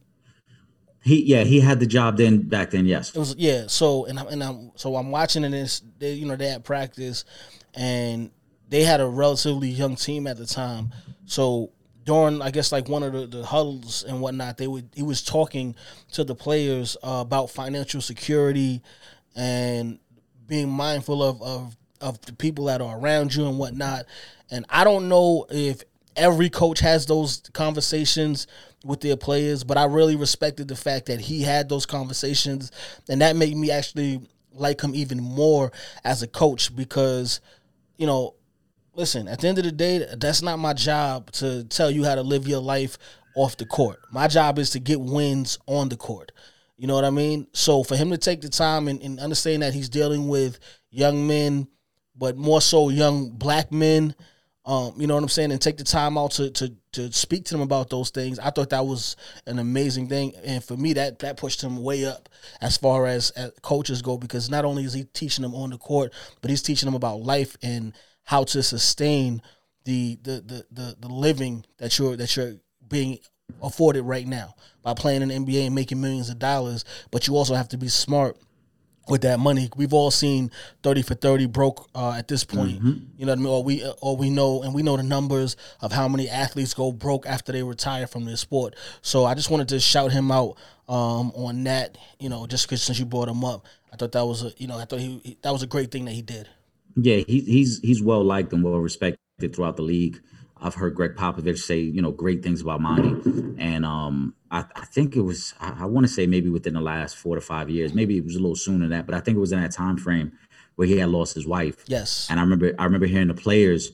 He yeah, he had the job then back then, yes. it was yeah. So and I'm and I'm so I'm watching and this. They you know they had practice, and they had a relatively young team at the time. So during I guess like one of the, the huddles and whatnot, they would he was talking to the players uh, about financial security and being mindful of of of the people that are around you and whatnot. And I don't know if every coach has those conversations with their players, but I really respected the fact that he had those conversations, and that made me actually like him even more as a coach because, you know, listen, at the end of the day, that's not my job to tell you how to live your life off the court. My job is to get wins on the court. You know what I mean? So for him to take the time and, and understand that he's dealing with young men, but more so young black men, um, you know what I'm saying, and take the time out to to to speak to them about those things. I thought that was an amazing thing, and for me, that that pushed him way up as far as, as coaches go because not only is he teaching them on the court, but he's teaching them about life and how to sustain the the the the, the living that you're that you're being afforded right now by playing in the NBA and making millions of dollars. But you also have to be smart with that money. We've all seen thirty for thirty broke uh, at this point. You know what I mean? Or we or we know and we know the numbers of how many athletes go broke after they retire from their sport. So I just wanted to shout him out um, on that. You know, just because since you brought him up, I thought that was a you know I thought he, he that was a great thing that he did. Yeah, he, he's he's well liked and well respected throughout the league. I've heard Gregg Popovich say you know great things about Monty, and um, I, I think it was I, I want to say maybe within the last four to five years, maybe it was a little sooner than that, but I think it was in that time frame where he had lost his wife. Yes. and I remember I remember hearing the players,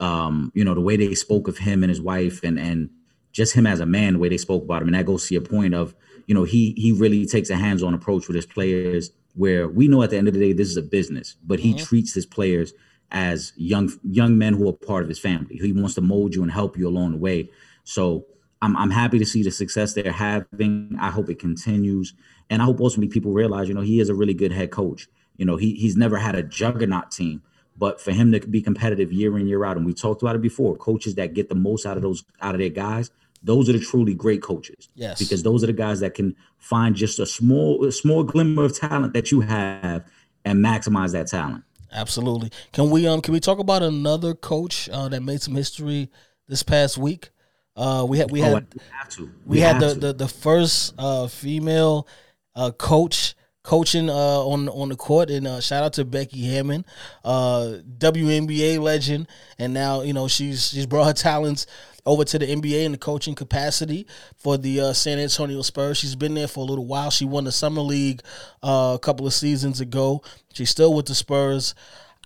um, you know, the way they spoke of him and his wife, and and just him as a man, the way they spoke about him, and that goes to your point of you know he he really takes a hands on approach with his players where we know at the end of the day this is a business, but he treats his players as young young men who are part of his family. He wants to mold you and help you along the way. So I'm I'm happy to see the success they're having. I hope it continues, and I hope ultimately people realize, you know, he is a really good head coach. You know, he he's never had a juggernaut team, but for him to be competitive year in year out, and we talked about it before, coaches that get the most out of those out of their guys. Those are the truly great coaches. Yes. Because those are the guys that can find just a small a small glimmer of talent that you have and maximize that talent. Absolutely. Can we um can we talk about another coach uh, that made some history this past week? Uh, we had we Oh, had we to. we had the, the the first uh, female uh, coach coaching uh, on on the court, and uh, shout out to Becky Hammon, uh, WNBA legend, and now you know she's she's brought her talents over to the NBA in the coaching capacity for the uh, San Antonio Spurs. She's been there for a little while. She won the summer league uh, a couple of seasons ago. She's still with the Spurs.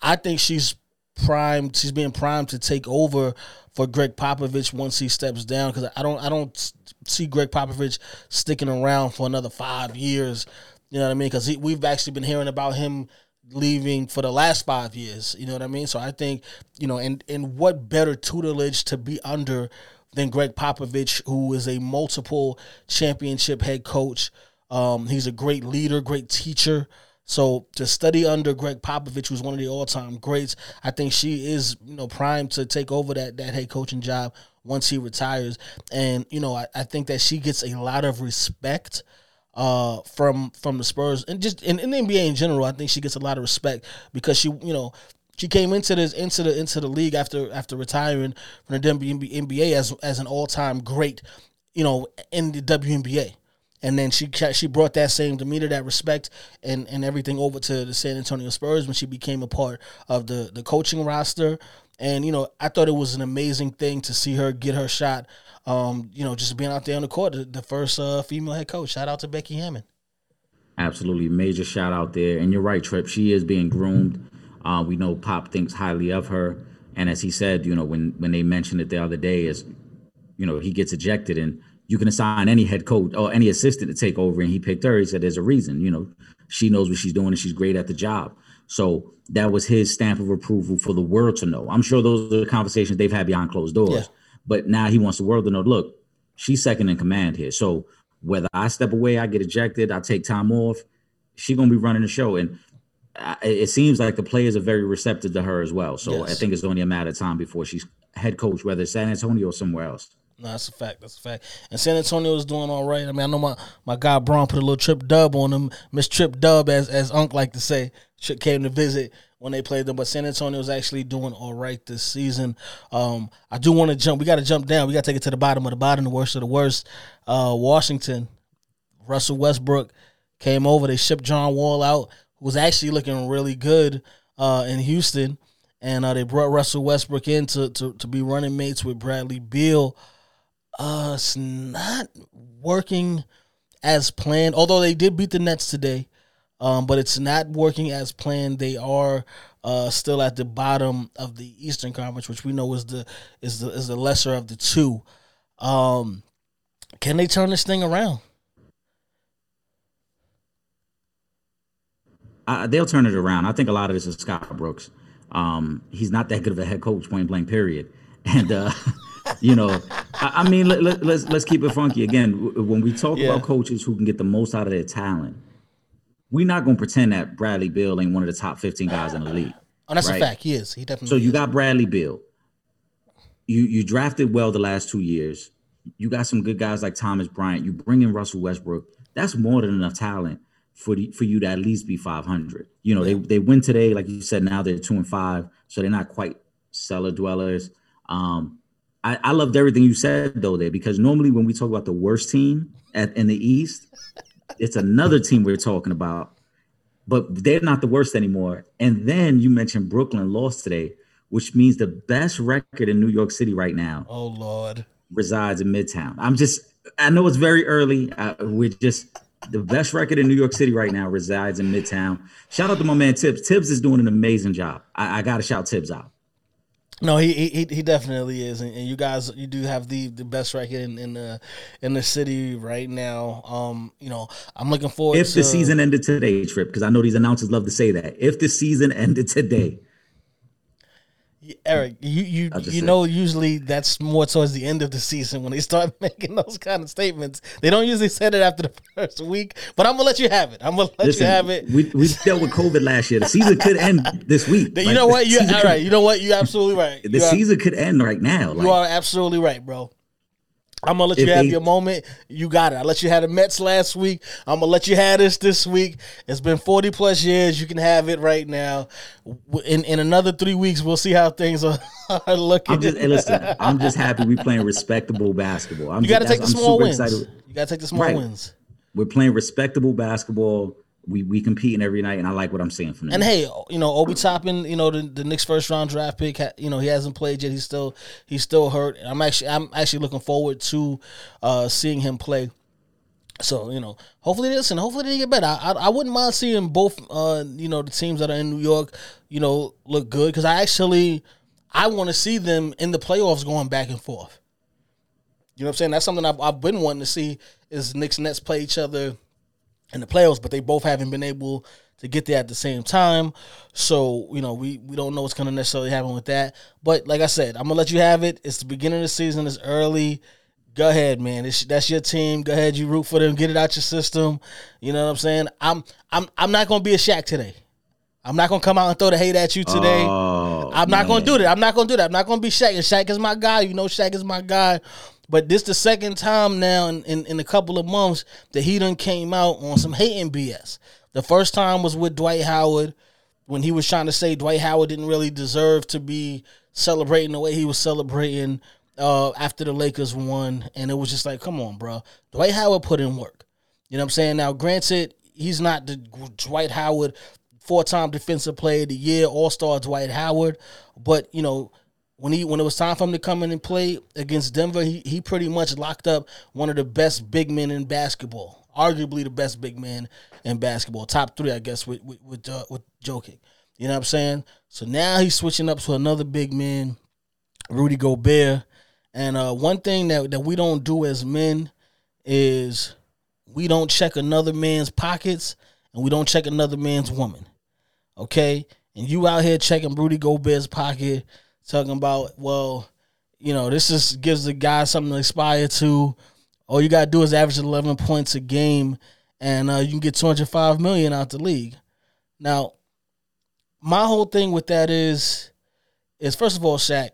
I think she's primed. She's being primed to take over for Gregg Popovich once he steps down because I don't I don't see Gregg Popovich sticking around for another five years. You know what I mean? Because we've actually been hearing about him leaving for the last five years. You know what I mean? So I think you know, and and what better tutelage to be under than Gregg Popovich, who is a multiple championship head coach. Um, he's a great leader, great teacher. So to study under Gregg Popovich, who's one of the all-time greats, I think she is, you know, primed to take over that that head coaching job once he retires. And you know, I, I think that she gets a lot of respect uh, from from the Spurs and just in, in the NBA in general. I think she gets a lot of respect because she, you know, she came into this into the into the league after after retiring from the WNBA as as an all-time great, you know, in the WNBA and then she she brought that same demeanor, that respect, and and everything over to the San Antonio Spurs when she became a part of the the coaching roster. And you know, I thought it was an amazing thing to see her get her shot. Um, you know, just being out there on the court, the, the first uh, female head coach. Shout out to Becky Hammon. Absolutely, major shout out there. And you're right, Trip. She is being groomed. Uh, we know Pop thinks highly of her, and as he said, you know, when when they mentioned it the other day, is you know he gets ejected, and you can assign any head coach or any assistant to take over, and he picked her. He said there's a reason. You know, she knows what she's doing, and she's great at the job. So that was his stamp of approval for the world to know. I'm sure those are the conversations they've had behind closed doors. Yeah. But now he wants the world to know. Look, she's second in command here. So whether I step away, I get ejected, I take time off, she's gonna be running the show. And I, it seems like the players are very receptive to her as well. So I think it's only a matter of time before she's head coach, whether it's San Antonio or somewhere else. No, that's a fact. That's a fact. And San Antonio is doing all right. I mean, I know my, my guy Braun put a little trip dub on them. Miss Trip Dub, as as Unc like to say, came to visit when they played them. But San Antonio is actually doing all right this season. Um, I do want to jump. We got to jump down. We got to take it to the bottom of the bottom, the worst of the worst. Uh, Washington, Russell Westbrook came over. They shipped John Wall out, who was actually looking really good uh, in Houston. And uh, they brought Russell Westbrook in to, to, to be running mates with Bradley Beal. Uh, it's not working as planned. Although they did beat the Nets today, um, but it's not working as planned. They are uh, still at the bottom of the Eastern Conference, which we know is the is the is the lesser of the two. Um, can they turn this thing around? I, they'll turn it around. I think a lot of this is Scott Brooks. Um, he's not that good of a head coach, point blank, period. And uh, you know, I, I mean, let, let, let's let's keep it funky again. When we talk Yeah. about coaches who can get the most out of their talent, we're not going to pretend that Bradley Beal ain't one of the top fifteen guys in the league. Oh, that's Right. a fact. He is. He definitely. So you is. got Bradley Beal. You you drafted well the last two years. You got some good guys like Thomas Bryant. You bring in Russell Westbrook. That's more than enough talent for the, for you to at least be 500. You know, they they win today, like you said. Now they're two and five, so they're not quite cellar dwellers. Um, I, I loved everything you said though there because normally when we talk about the worst team at, in the East, it's another team we're talking about but they're not the worst anymore. And then you mentioned Brooklyn lost today, which means the best record in New York City right now Oh Lord. resides in Midtown. I'm just, I know it's very early. Uh, we're just, the best record in New York City right now resides in Midtown. Shout out to my man Thibs. Thibs is doing an amazing job. I, I got to shout Thibs out. No, he he he definitely is, and, and you guys, you do have the the best record in, in the in the city right now. Um, you know, I'm looking forward. If to, the season ended today, Trip, because I know these announcers love to say that. If the season ended today, Eric, you you you know, usually that's more towards the end of the season when they start making those kind of statements. They don't usually say it after the first week, but I'm gonna let you have it. I'm gonna let listen, you have it. we, we dealt with COVID last year. The season could end this week. you Like, know what? You all right? You know what? You're absolutely right. The You are- season could end right now. Like, You are absolutely right, bro. I'm gonna let If you have they- your moment. You got it. I let you have the Mets last week. I'm gonna let you have this this week. It's been 40 plus years. You can have it right now. In in another three weeks, we'll see how things are, are looking. I'm just listen. I'm just happy we're playing respectable basketball. I'm you got to just- take the small wins. excited. You got to take the small Right. wins. We're playing respectable basketball. We we competing every night, and I like what I'm seeing from them. And hey, you know, Obi Toppin, you know, the, the Knicks first round draft pick, you know, he hasn't played yet. He's still he's still hurt. I'm actually I'm actually looking forward to uh seeing him play. So you know, hopefully this and hopefully they get better. I, I I wouldn't mind seeing both uh you know the teams that are in New York, you know, look good because I actually I want to see them in the playoffs going back and forth. You know what I'm saying? That's something I've, I've been wanting to see is Knicks and Nets play each other in the playoffs, but they both haven't been able to get there at the same time. So, you know, we, we don't know what's going to necessarily happen with that. But like I said, I'm going to let you have it. It's the beginning of the season. It's early. Go ahead, man. It's, that's your team. Go ahead. You root for them. Get it out your system. You know what I'm saying? I'm I'm I'm not going to be a Shaq today. I'm not going to come out and throw the hate at you today. Oh, I'm not going to do that. I'm not going to do that. I'm not going to be Shaq. And Shaq is my guy. You know, Shaq is my guy. But this the second time now in, in, in a couple of months that he done came out on some hating BS. The first time was with Dwight Howard when he was trying to say Dwight Howard didn't really deserve to be celebrating the way he was celebrating uh, after the Lakers won. And it was just like, come on, bro. Dwight Howard put in work. You know what I'm saying? Now, granted, he's not the Dwight Howard four time defensive player of the year, all star Dwight Howard. But, you know, when he when it was time for him to come in and play against Denver, he he pretty much locked up one of the best big men in basketball, arguably the best big man in basketball, top three, I guess, with with with, uh, with. You know what I'm saying? So now he's switching up to another big man, Rudy Gobert. And uh, one thing that that we don't do as men is we don't check another man's pockets and we don't check another man's woman. Okay? And you out here checking Rudy Gobert's pocket, talking about, well, you know, this just gives the guy something to aspire to. All you gotta do is average eleven points a game, and uh, you can get two hundred five million out the league. Now, my whole thing with that is, is first of all, Shaq,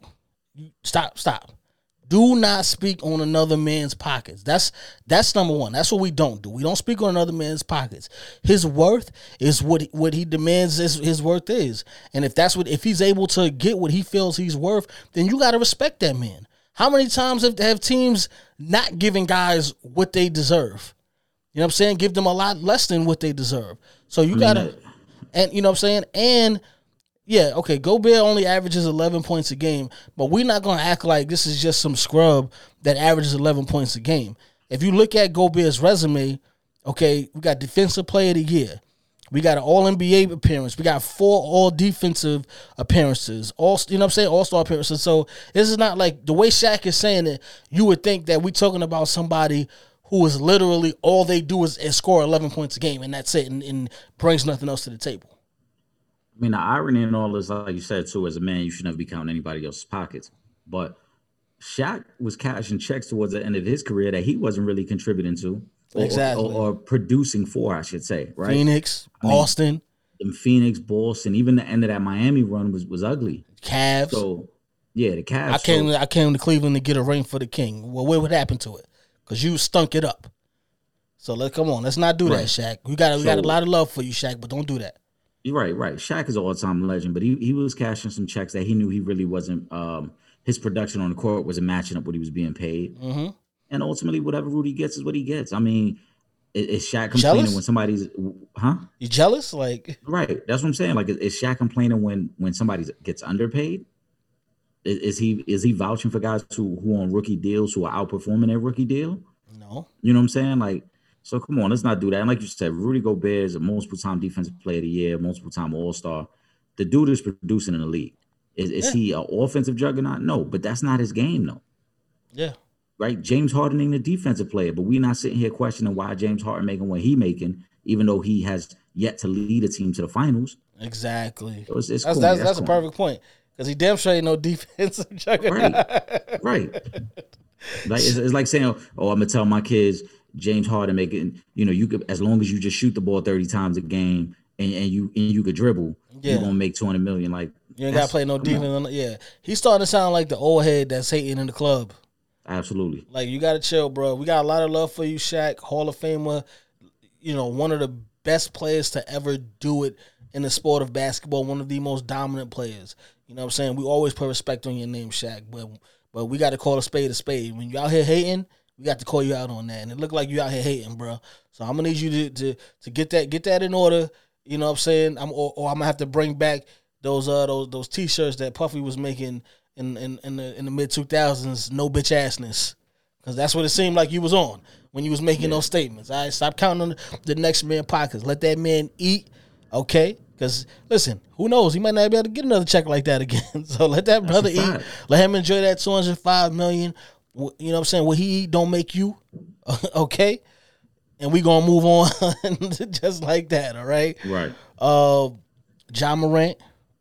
stop, stop. Do not speak on another man's pockets. That's that's number one. That's what we don't do. We don't speak on another man's pockets. His worth is what he, what he demands his, his worth is. And if that's what if he's able to get what he feels he's worth, then you got to respect that man. How many times have, have teams not giving guys what they deserve? You know what I'm saying? Give them a lot less than what they deserve. So you got to and you know what I'm saying? And yeah, okay, Gobert only averages 11 points a game, but we're not going to act like this is just some scrub that averages 11 points a game. If you look at Gobert's resume, okay, we got defensive player of the year. We got an all NBA appearance. We got four all defensive appearances. All you know what I'm saying? All star appearances. So this is not like the way Shaq is saying it, you would think that we're talking about somebody who is literally all they do is, is score 11 points a game and that's it and, and brings nothing else to the table. I mean, the irony in all this, like you said too, as a man, you should never be counting anybody else's pockets. But Shaq was cashing checks towards the end of his career that he wasn't really contributing to, or, Exactly. or, or producing for, I should say, right? Phoenix, mean- Boston, In Phoenix, Boston, even the end of that Miami run was was ugly. Cavs. So, yeah, the Cavs. I came. so- I came to Cleveland to get a ring for the King. Well, what would happen to it? Because you stunk it up. So let's come on. Let's not do that, Right. Shaq. We got we got a lot of love for you, Shaq, but don't do that. Right, right. Shaq is an all-time legend, but he he was cashing some checks that he knew he really wasn't. Um, his production on the court wasn't matching up what he was being paid, Mm-hmm. and ultimately, whatever Rudy gets is what he gets. I mean, is Shaq complaining Jealous? when somebody's, huh? You jealous? Like Right. That's what I'm saying. Like, is, is Shaq complaining when when somebody gets underpaid? Is, is he is he vouching for guys who who on rookie deals who are outperforming their rookie deal? no. You know what I'm saying? Like, so come on, let's not do that. And like you said, Rudy Gobert is a multiple time defensive player of the year, multiple time All Star. The dude is producing in the league. Is, is Yeah. he an offensive juggernaut? No, but that's not his game, though. Yeah. Right? James Harden ain't a defensive player, but we're not sitting here questioning why James Harden making what he making, even though he has yet to lead a team to the finals. Exactly. So it's, it's That's corny. that's, that's a perfect point. Because he damn sure ain't no defensive juggernaut. Right. right. Like it's, it's like saying, "Oh, I'm gonna tell my kids James Harden making, you know, you could as long as you just shoot the ball 30 times a game and, and you and you could dribble, Yeah. you're gonna make 200 million. Like You ain't got to play no defense. Yeah. He's starting to sound like the old head that's hating in the club. Absolutely. Like you gotta chill, bro. We got a lot of love for you, Shaq, Hall of Famer. You know, one of the best players to ever do it in the sport of basketball. One of the most dominant players. You know what I'm saying? We always put respect on your name, Shaq. But but we got to call a spade a spade. When you out here hating, we got to call you out on that. And it looked like you out here hating, bro. So I'm gonna need you to to, to get that get that in order. You know what I'm saying? I'm or, or I'm gonna have to bring back those uh those those t-shirts that Puffy was making in in, in the in the mid 2000s. No bitch assness. Cause that's what it seemed like you was on when you was making those statements. All right, stop counting on the next man pockets. Let that man eat, okay? Because listen, who knows? He might not be able to get another check like that again. so let that brother eat. Let him enjoy that two hundred five million. You know what I'm saying? What he eat don't make you, okay? And we gonna move on just like that. All right. Right. Uh, Ja Morant,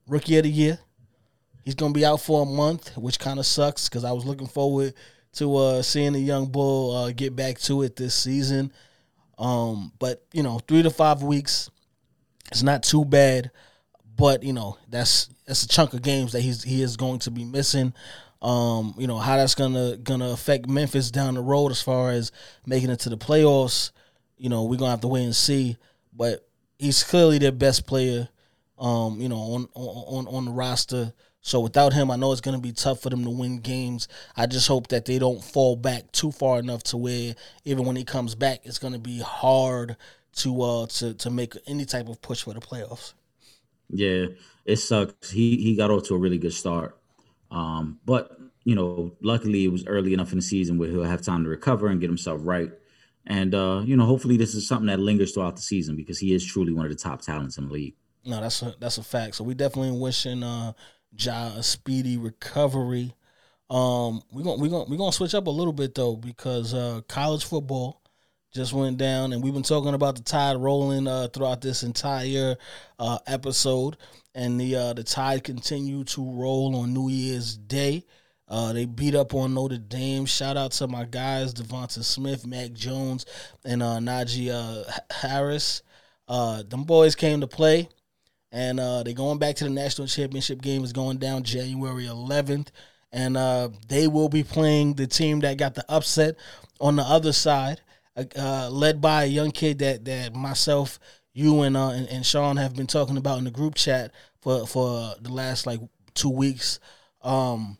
rookie of the year. He's gonna be out for a month, which kind of sucks because I was looking forward to uh, seeing the young bull uh, get back to it this season. Um, but you know, three to five weeks, it's not too bad. But you know, that's that's a chunk of games that he's he is going to be missing. Um, you know how that's gonna gonna affect Memphis down the road as far as making it to the playoffs. You know, we're gonna have to wait and see. But he's clearly their best player. Um, you know, on on on the roster. So without him, I know it's going to be tough for them to win games. I just hope that they don't fall back too far enough to where even when he comes back, it's going to be hard to uh to to make any type of push for the playoffs. Yeah, it sucks. He he got off to a really good start. Um, but you know, luckily it was early enough in the season where he'll have time to recover and get himself right. And uh, you know, hopefully this is something that lingers throughout the season because he is truly one of the top talents in the league. No, that's a that's a fact. So we definitely wishing uh Ja a speedy recovery. Um we're gonna we're gonna we're gonna switch up a little bit though, because uh college football just went down and we've been talking about the tide rolling uh throughout this entire uh episode. And the uh the tide continued to roll on New Year's Day. Uh, they beat up on Notre Dame. Shout out to my guys, Devonta Smith, Mac Jones, and uh, Najee uh, Harris. Uh, them boys came to play, and they're going back to the national championship game. is going down January 11th, and they will be playing the team that got the upset on the other side, uh, led by a young kid that that myself, you, and, uh, and and Sean have been talking about in the group chat for for the last like two weeks. Um,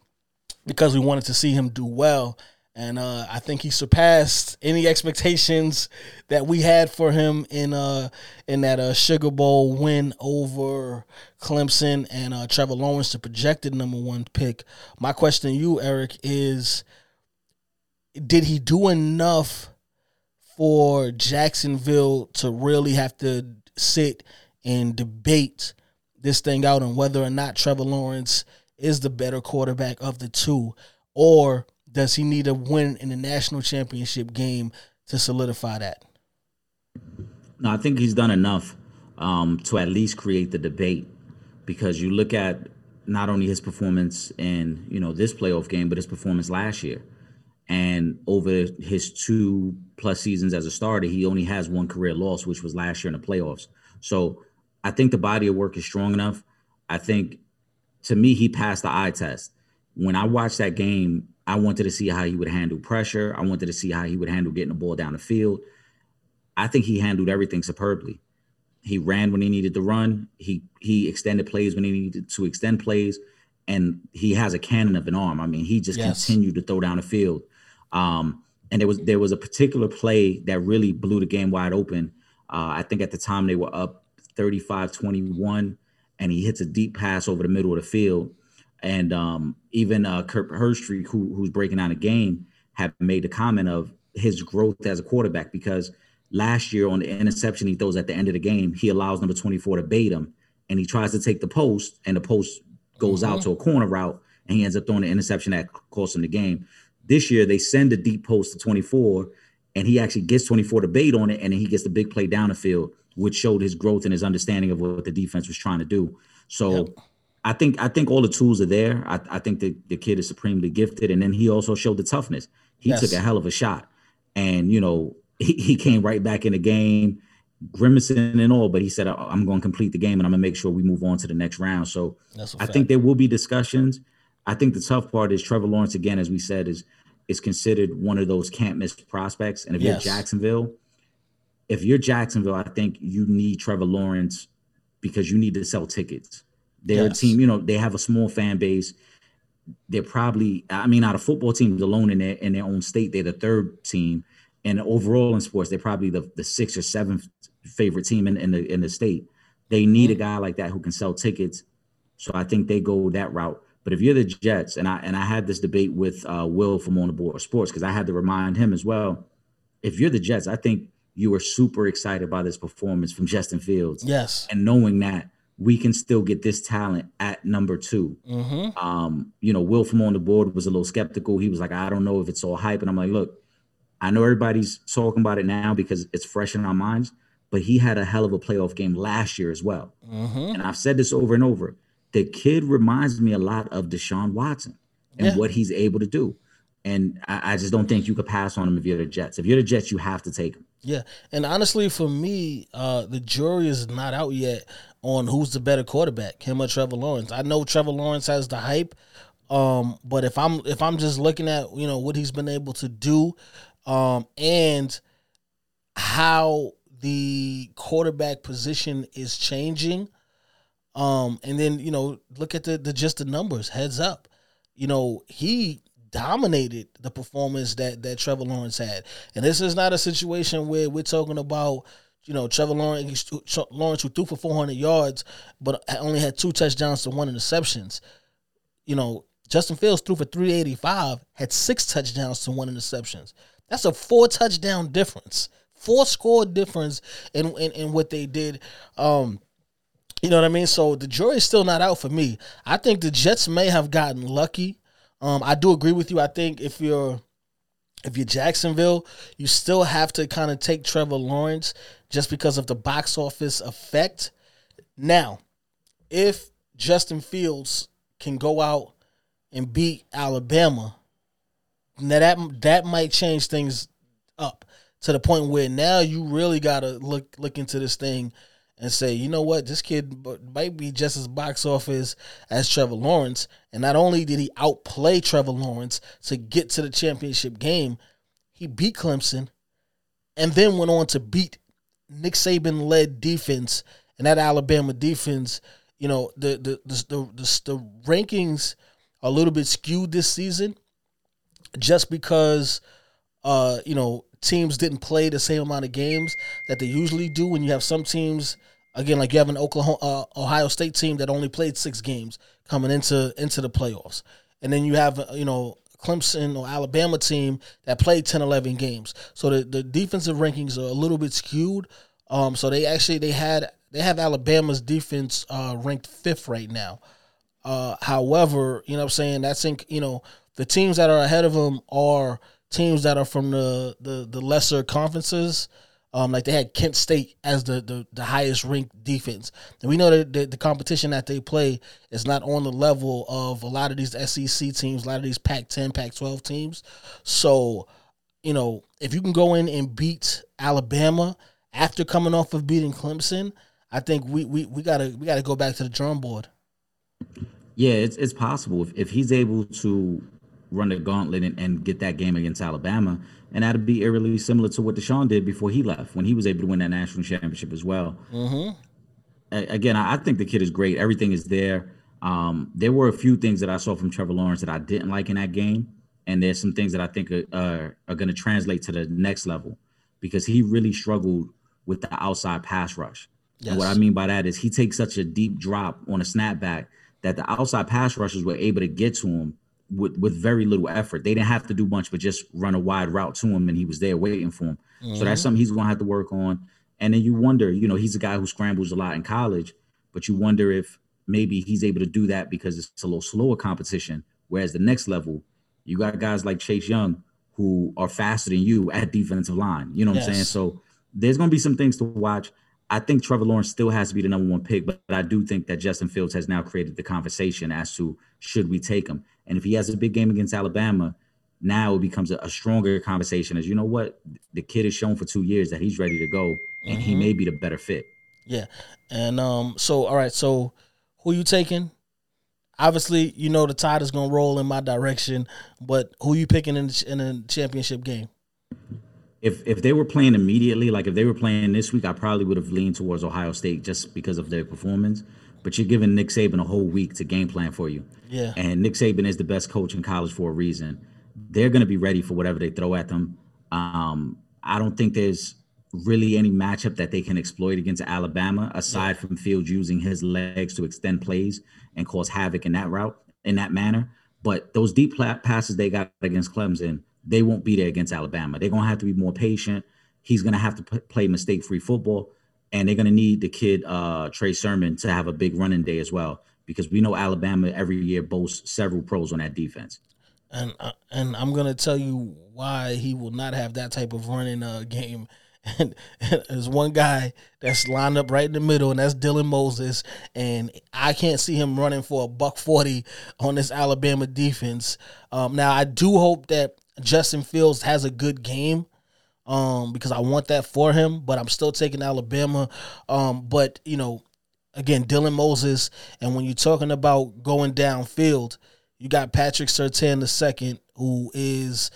because we wanted to see him do well. And uh, I think he surpassed any expectations that we had for him in uh in that uh, Sugar Bowl win over Clemson and uh, Trevor Lawrence, the projected number one pick. My question to you, Eric, is: Did he do enough for Jacksonville to really have to sit and debate this thing out on whether or not Trevor Lawrence is the better quarterback of the two, or does he need a win in the national championship game to solidify that? No, I think he's done enough um, to at least create the debate because you look at not only his performance in you know this playoff game, but his performance last year. And over his two plus seasons as a starter, he only has one career loss, which was last year in the playoffs. So I think the body of work is strong enough. I think to me, he passed the eye test. When I watched that game, I wanted to see how he would handle pressure. I wanted to see how he would handle getting the ball down the field. I think he handled everything superbly. He ran when he needed to run. He he extended plays when he needed to extend plays, and he has a cannon of an arm. I mean, he just Yes. continued to throw down the field. Um, and there was there was a particular play that really blew the game wide open. Uh, I think at the time they were up 35-21, and he hits a deep pass over the middle of the field. And um, even uh, Kurt who, who's breaking down the game, have made the comment of his growth as a quarterback because last year on the interception he throws at the end of the game, he allows number 24 to bait him, and he tries to take the post, and the post goes out to a corner route, and he ends up throwing the interception that cost him the game. This year they send a deep post to 24, and he actually gets 24 to bait on it, and then he gets the big play down the field, which showed his growth and his understanding of what the defense was trying to do. So Yep. I think I think all the tools are there. I, I think the, the kid is supremely gifted, and then he also showed the toughness. He Yes. took a hell of a shot, and you know he, he came right back in the game, grimacing and all. But he said, "I- "I'm going to complete the game, and I'm going to make sure we move on to the next round." So I fact. think there will be discussions. I think the tough part is Trevor Lawrence again, as we said, is is considered one of those can't miss prospects. And if Yes. you're Jacksonville, if you're Jacksonville, I think you need Trevor Lawrence because you need to sell tickets. They're Yes. a team, you know, they have a small fan base. They're probably, I mean, out of football teams alone in their in their own state, they're the third team. And overall in sports, they're probably the, the sixth or seventh favorite team in, in the in the state. They need mm-hmm. a guy like that who can sell tickets. So I think they go that route. But if you're the Jets, and I and I had this debate with uh, Will from On the Board Sports because I had to remind him as well. If you're the Jets, I think you were super excited by this performance from Justin Fields yes. and knowing that we can still get this talent at number 2 Mm-hmm. Um, you know, Will from on the board was a little skeptical. He was like, I don't know if it's all hype. And I'm like, look, I know everybody's talking about it now because it's fresh in our minds, but he had a hell of a playoff game last year as well. Mm-hmm. And I've said this over and over. The kid reminds me a lot of Deshaun Watson and Yeah. what he's able to do. And I, I just don't think you could pass on him if you're the Jets. If you're the Jets, you have to take him. Yeah, and honestly, for me, uh, the jury is not out yet on who's the better quarterback, him or Trevor Lawrence. I know Trevor Lawrence has the hype, um, but if I'm if I'm just looking at you know what he's been able to do, um, and how the quarterback position is changing, um, and then you know look at the the just the numbers. Heads up, you know he dominated the performance that that Trevor Lawrence had, and this is not a situation where we're talking about you know Trevor Lawrence Lawrence who threw for 400 yards, but only had two touchdowns to one interceptions. You know Justin Fields threw for 385, had six touchdowns to one interceptions. That's a four touchdown difference, four score difference in in, in what they did. Um, you know what I mean? So the jury's still not out for me. I think the Jets may have gotten lucky. Um, I do agree with you. I think if you're if you're Jacksonville, you still have to kind of take Trevor Lawrence just because of the box office effect. Now, if Justin Fields can go out and beat Alabama, now that that might change things up to the point where now you really gotta look look into this thing and say, you know what, this kid might be just as box office as Trevor Lawrence. And not only did he outplay Trevor Lawrence to get to the championship game, he beat Clemson and then went on to beat Nick Saban led defense and that Alabama defense. You know the the the the, the, the rankings are a little bit skewed this season, just because uh, you know, teams didn't play the same amount of games that they usually do. When you have some teams, again, like you have an Oklahoma, uh, Ohio State team that only played six games coming into into the playoffs, and then you have uh, you know Clemson or Alabama team that played 10, 11 games. So the the defensive rankings are a little bit skewed. Um, so they actually they had they have Alabama's defense uh, ranked fifth right now. Uh, however, you know I'm saying? That's in, you know, the teams that are ahead of them are teams that are from the the, the lesser conferences. Um, like they had Kent State as the, the, the highest ranked defense. And we know that the, the competition that they play is not on the level of a lot of these SEC teams, a lot of these Pac 10, Pac 12 teams. So, you know, if you can go in and beat Alabama after coming off of beating Clemson, I think we, we, we gotta we gotta go back to the drum board. Yeah, it's it's possible if, if he's able to run the gauntlet and, and get that game against Alabama, and that'd be eerily similar to what Deshaun did before he left when he was able to win that national championship as well. Mm-hmm. A- again, I, I think the kid is great. Everything is there. Um, there were a few things that I saw from Trevor Lawrence that I didn't like in that game, and there's some things that I think are, are, are going to translate to the next level because he really struggled with the outside pass rush. And what I mean by that is he takes such a deep drop on a snapback that the outside pass rushers were able to get to him with, with very little effort. They didn't have to do much but just run a wide route to him and he was there waiting for him. So that's mm-hmm. something he's gonna have to work on. And then you wonder, you know, he's a guy who scrambles a lot in college, but you wonder if maybe he's able to do that because it's a little slower competition. Whereas the next level, you got guys like Chase Young who are faster than you at defensive line. You know what I'm saying? So there's going to be some things to watch. I think Trevor Lawrence still has to be the number one pick, but, but I do think that Justin Fields has now created the conversation as to should we take him. And if he has a big game against Alabama, now it becomes a, a stronger conversation as you know what the kid has shown for two years that he's ready to go and he may be the better fit. Yeah. And um so all right, so who you taking? Obviously, you know the tide is gonna roll in my direction, but who you picking in the, in a championship game? If if they were playing immediately, like if they were playing this week, I probably would have leaned towards Ohio State just because of their performance. But you're giving Nick Saban a whole week to game plan for you. Yeah. And Nick Saban is the best coach in college for a reason. They're going to be ready for whatever they throw at them. Um, I don't think there's really any matchup that they can exploit against Alabama aside from Fields using his legs to extend plays and cause havoc in that route in that manner. But those deep passes they got against Clemson, they won't be there against Alabama. They're going to have to be more patient. He's going to have to p- play mistake-free football, and they're going to need the kid uh, Trey Sermon to have a big running day as well because we know Alabama every year boasts several pros on that defense. And uh, and I'm gonna tell you why he will not have that type of running uh, game. And, and there's one guy that's lined up right in the middle, and that's Dylan Moses. And I can't see him running for a buck forty on this Alabama defense. Um, now I do hope that Justin Fields has a good game. Um, because I want that for him, but I'm still taking Alabama. Um, but you know, again, Dylan Moses, and when you're talking about going downfield, you got Patrick Surtain the second, who is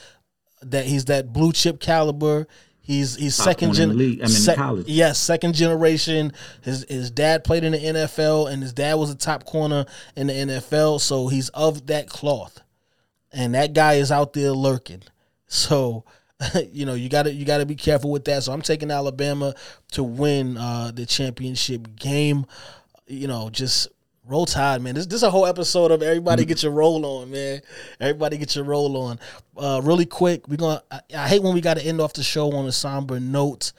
that he's that blue chip caliber. He's he's Top second gen. league. I mean, sec- college. Yes, second generation. His his dad played in the NFL, and his dad was a top corner in the NFL. So he's of that cloth, and that guy is out there lurking. So you know you got to you got to be careful with that. So I'm taking Alabama to win uh, the championship game. You know, just Roll Tide, man. This this is a whole episode of everybody get your roll on, man. Everybody get your roll on. Uh, really quick, we gonna. I, I hate when we got to end off the show on a somber note.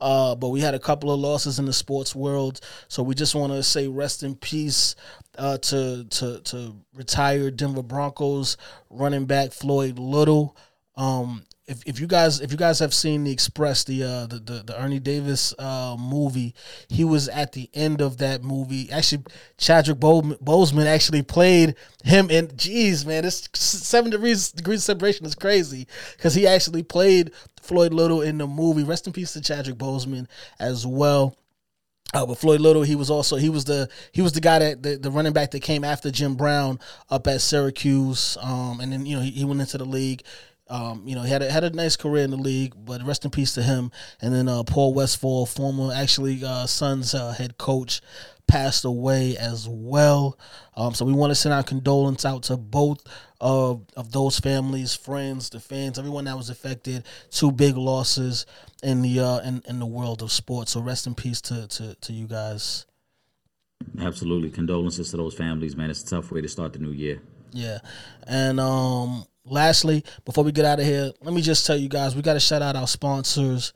Uh, but we had a couple of losses in the sports world, so we just want to say rest in peace uh, to to to retired Denver Broncos running back Floyd Little. Um, if, if you guys if you guys have seen the Express the uh, the, the the Ernie Davis uh, movie, he was at the end of that movie. Actually, Chadwick Bo- Boseman actually played him in. Jeez, man, this seven degrees degrees of separation is crazy because he actually played Floyd Little in the movie. Rest in peace to Chadwick Boseman as well. Uh, but Floyd Little, he was also he was the he was the guy that the, the running back that came after Jim Brown up at Syracuse, um, and then you know he, he went into the league. Um, you know, he had a, had a nice career in the league, but rest in peace to him. And then uh, Paul Westphal, former actually uh, Suns uh, head coach, passed away as well. Um, so we want to send our condolence out to both of of those families, friends, the fans, everyone that was affected. Two big losses in the uh, in, in the world of sports. So rest in peace to to, to you guys. Absolutely. Condolences to those families, man. It's a tough way to start the new year. Yeah. And um lastly, before we get out of here, let me just tell you guys we gotta shout out our sponsors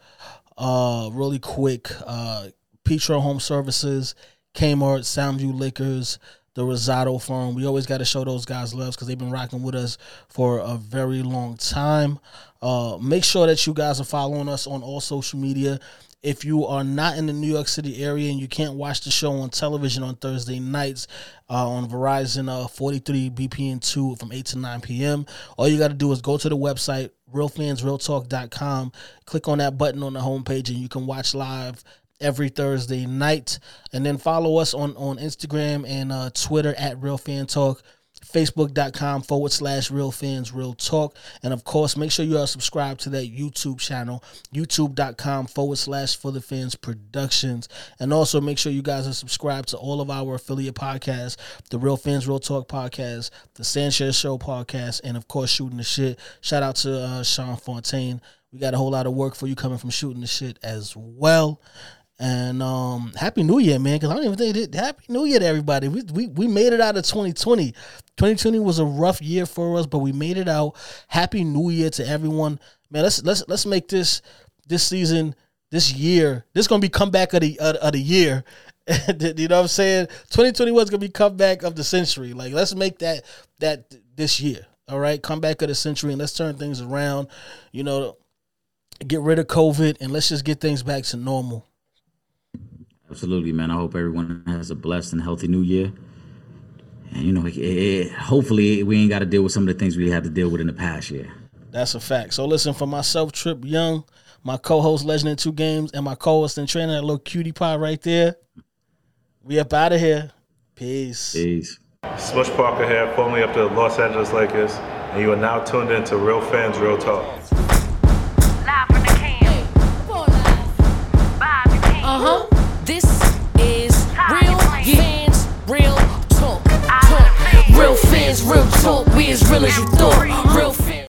uh really quick. Uh Petro Home Services, Kmart, Soundview Liquors, the Rosado Firm. We always got to show those guys love because they've been rocking with us for a very long time. Uh, make sure that you guys are following us on all social media. If you are not in the New York City area and you can't watch the show on television on Thursday nights uh, on Verizon uh, 43 BPN 2 from 8 to 9 p.m., all you got to do is go to the website, realfansrealtalk.com, click on that button on the homepage, and you can watch live every Thursday night. And then follow us on, on Instagram and uh, Twitter at Real Fan Talk, Facebook.com forward slash Real Fans Real Talk. And of course, make sure you are subscribed to that YouTube channel, YouTube.com forward slash For the Fans Productions. And also make sure you guys are subscribed to all of our affiliate podcasts, the Real Fans Real Talk podcast, the Sanchez Show podcast, and of course, Shooting the Shit. Shout out to uh, Sean Fontaine. We got a whole lot of work for you coming from Shooting the Shit as well. And um, happy New Year, man! Because I don't even think it. Happy New Year to everybody. We, we we made it out of 2020. 2020 was a rough year for us, but we made it out. Happy New Year to everyone, man. Let's let's let's make this this season, this year. This gonna be comeback of the of, of the year. you know what I'm saying? 2021 is gonna be comeback of the century. Like let's make that that this year. All right, comeback of the century, and let's turn things around. You know, get rid of COVID, and let's just get things back to normal. Absolutely, man. I hope everyone has a blessed and healthy new year. And, you know, it, it, hopefully we ain't got to deal with some of the things we had to deal with in the past year. That's a fact. So listen, for myself, Trip Yung, my co-host Legend in Two Games, and my co-host and trainer, that little cutie pie right there. We up out of here. Peace. Peace. Smush Parker here, formerly of the Los Angeles Lakers, and you are now tuned in to Real Fans Real Talk. Real talk. Talk. Real fans, real talk. We as real as you thought. Real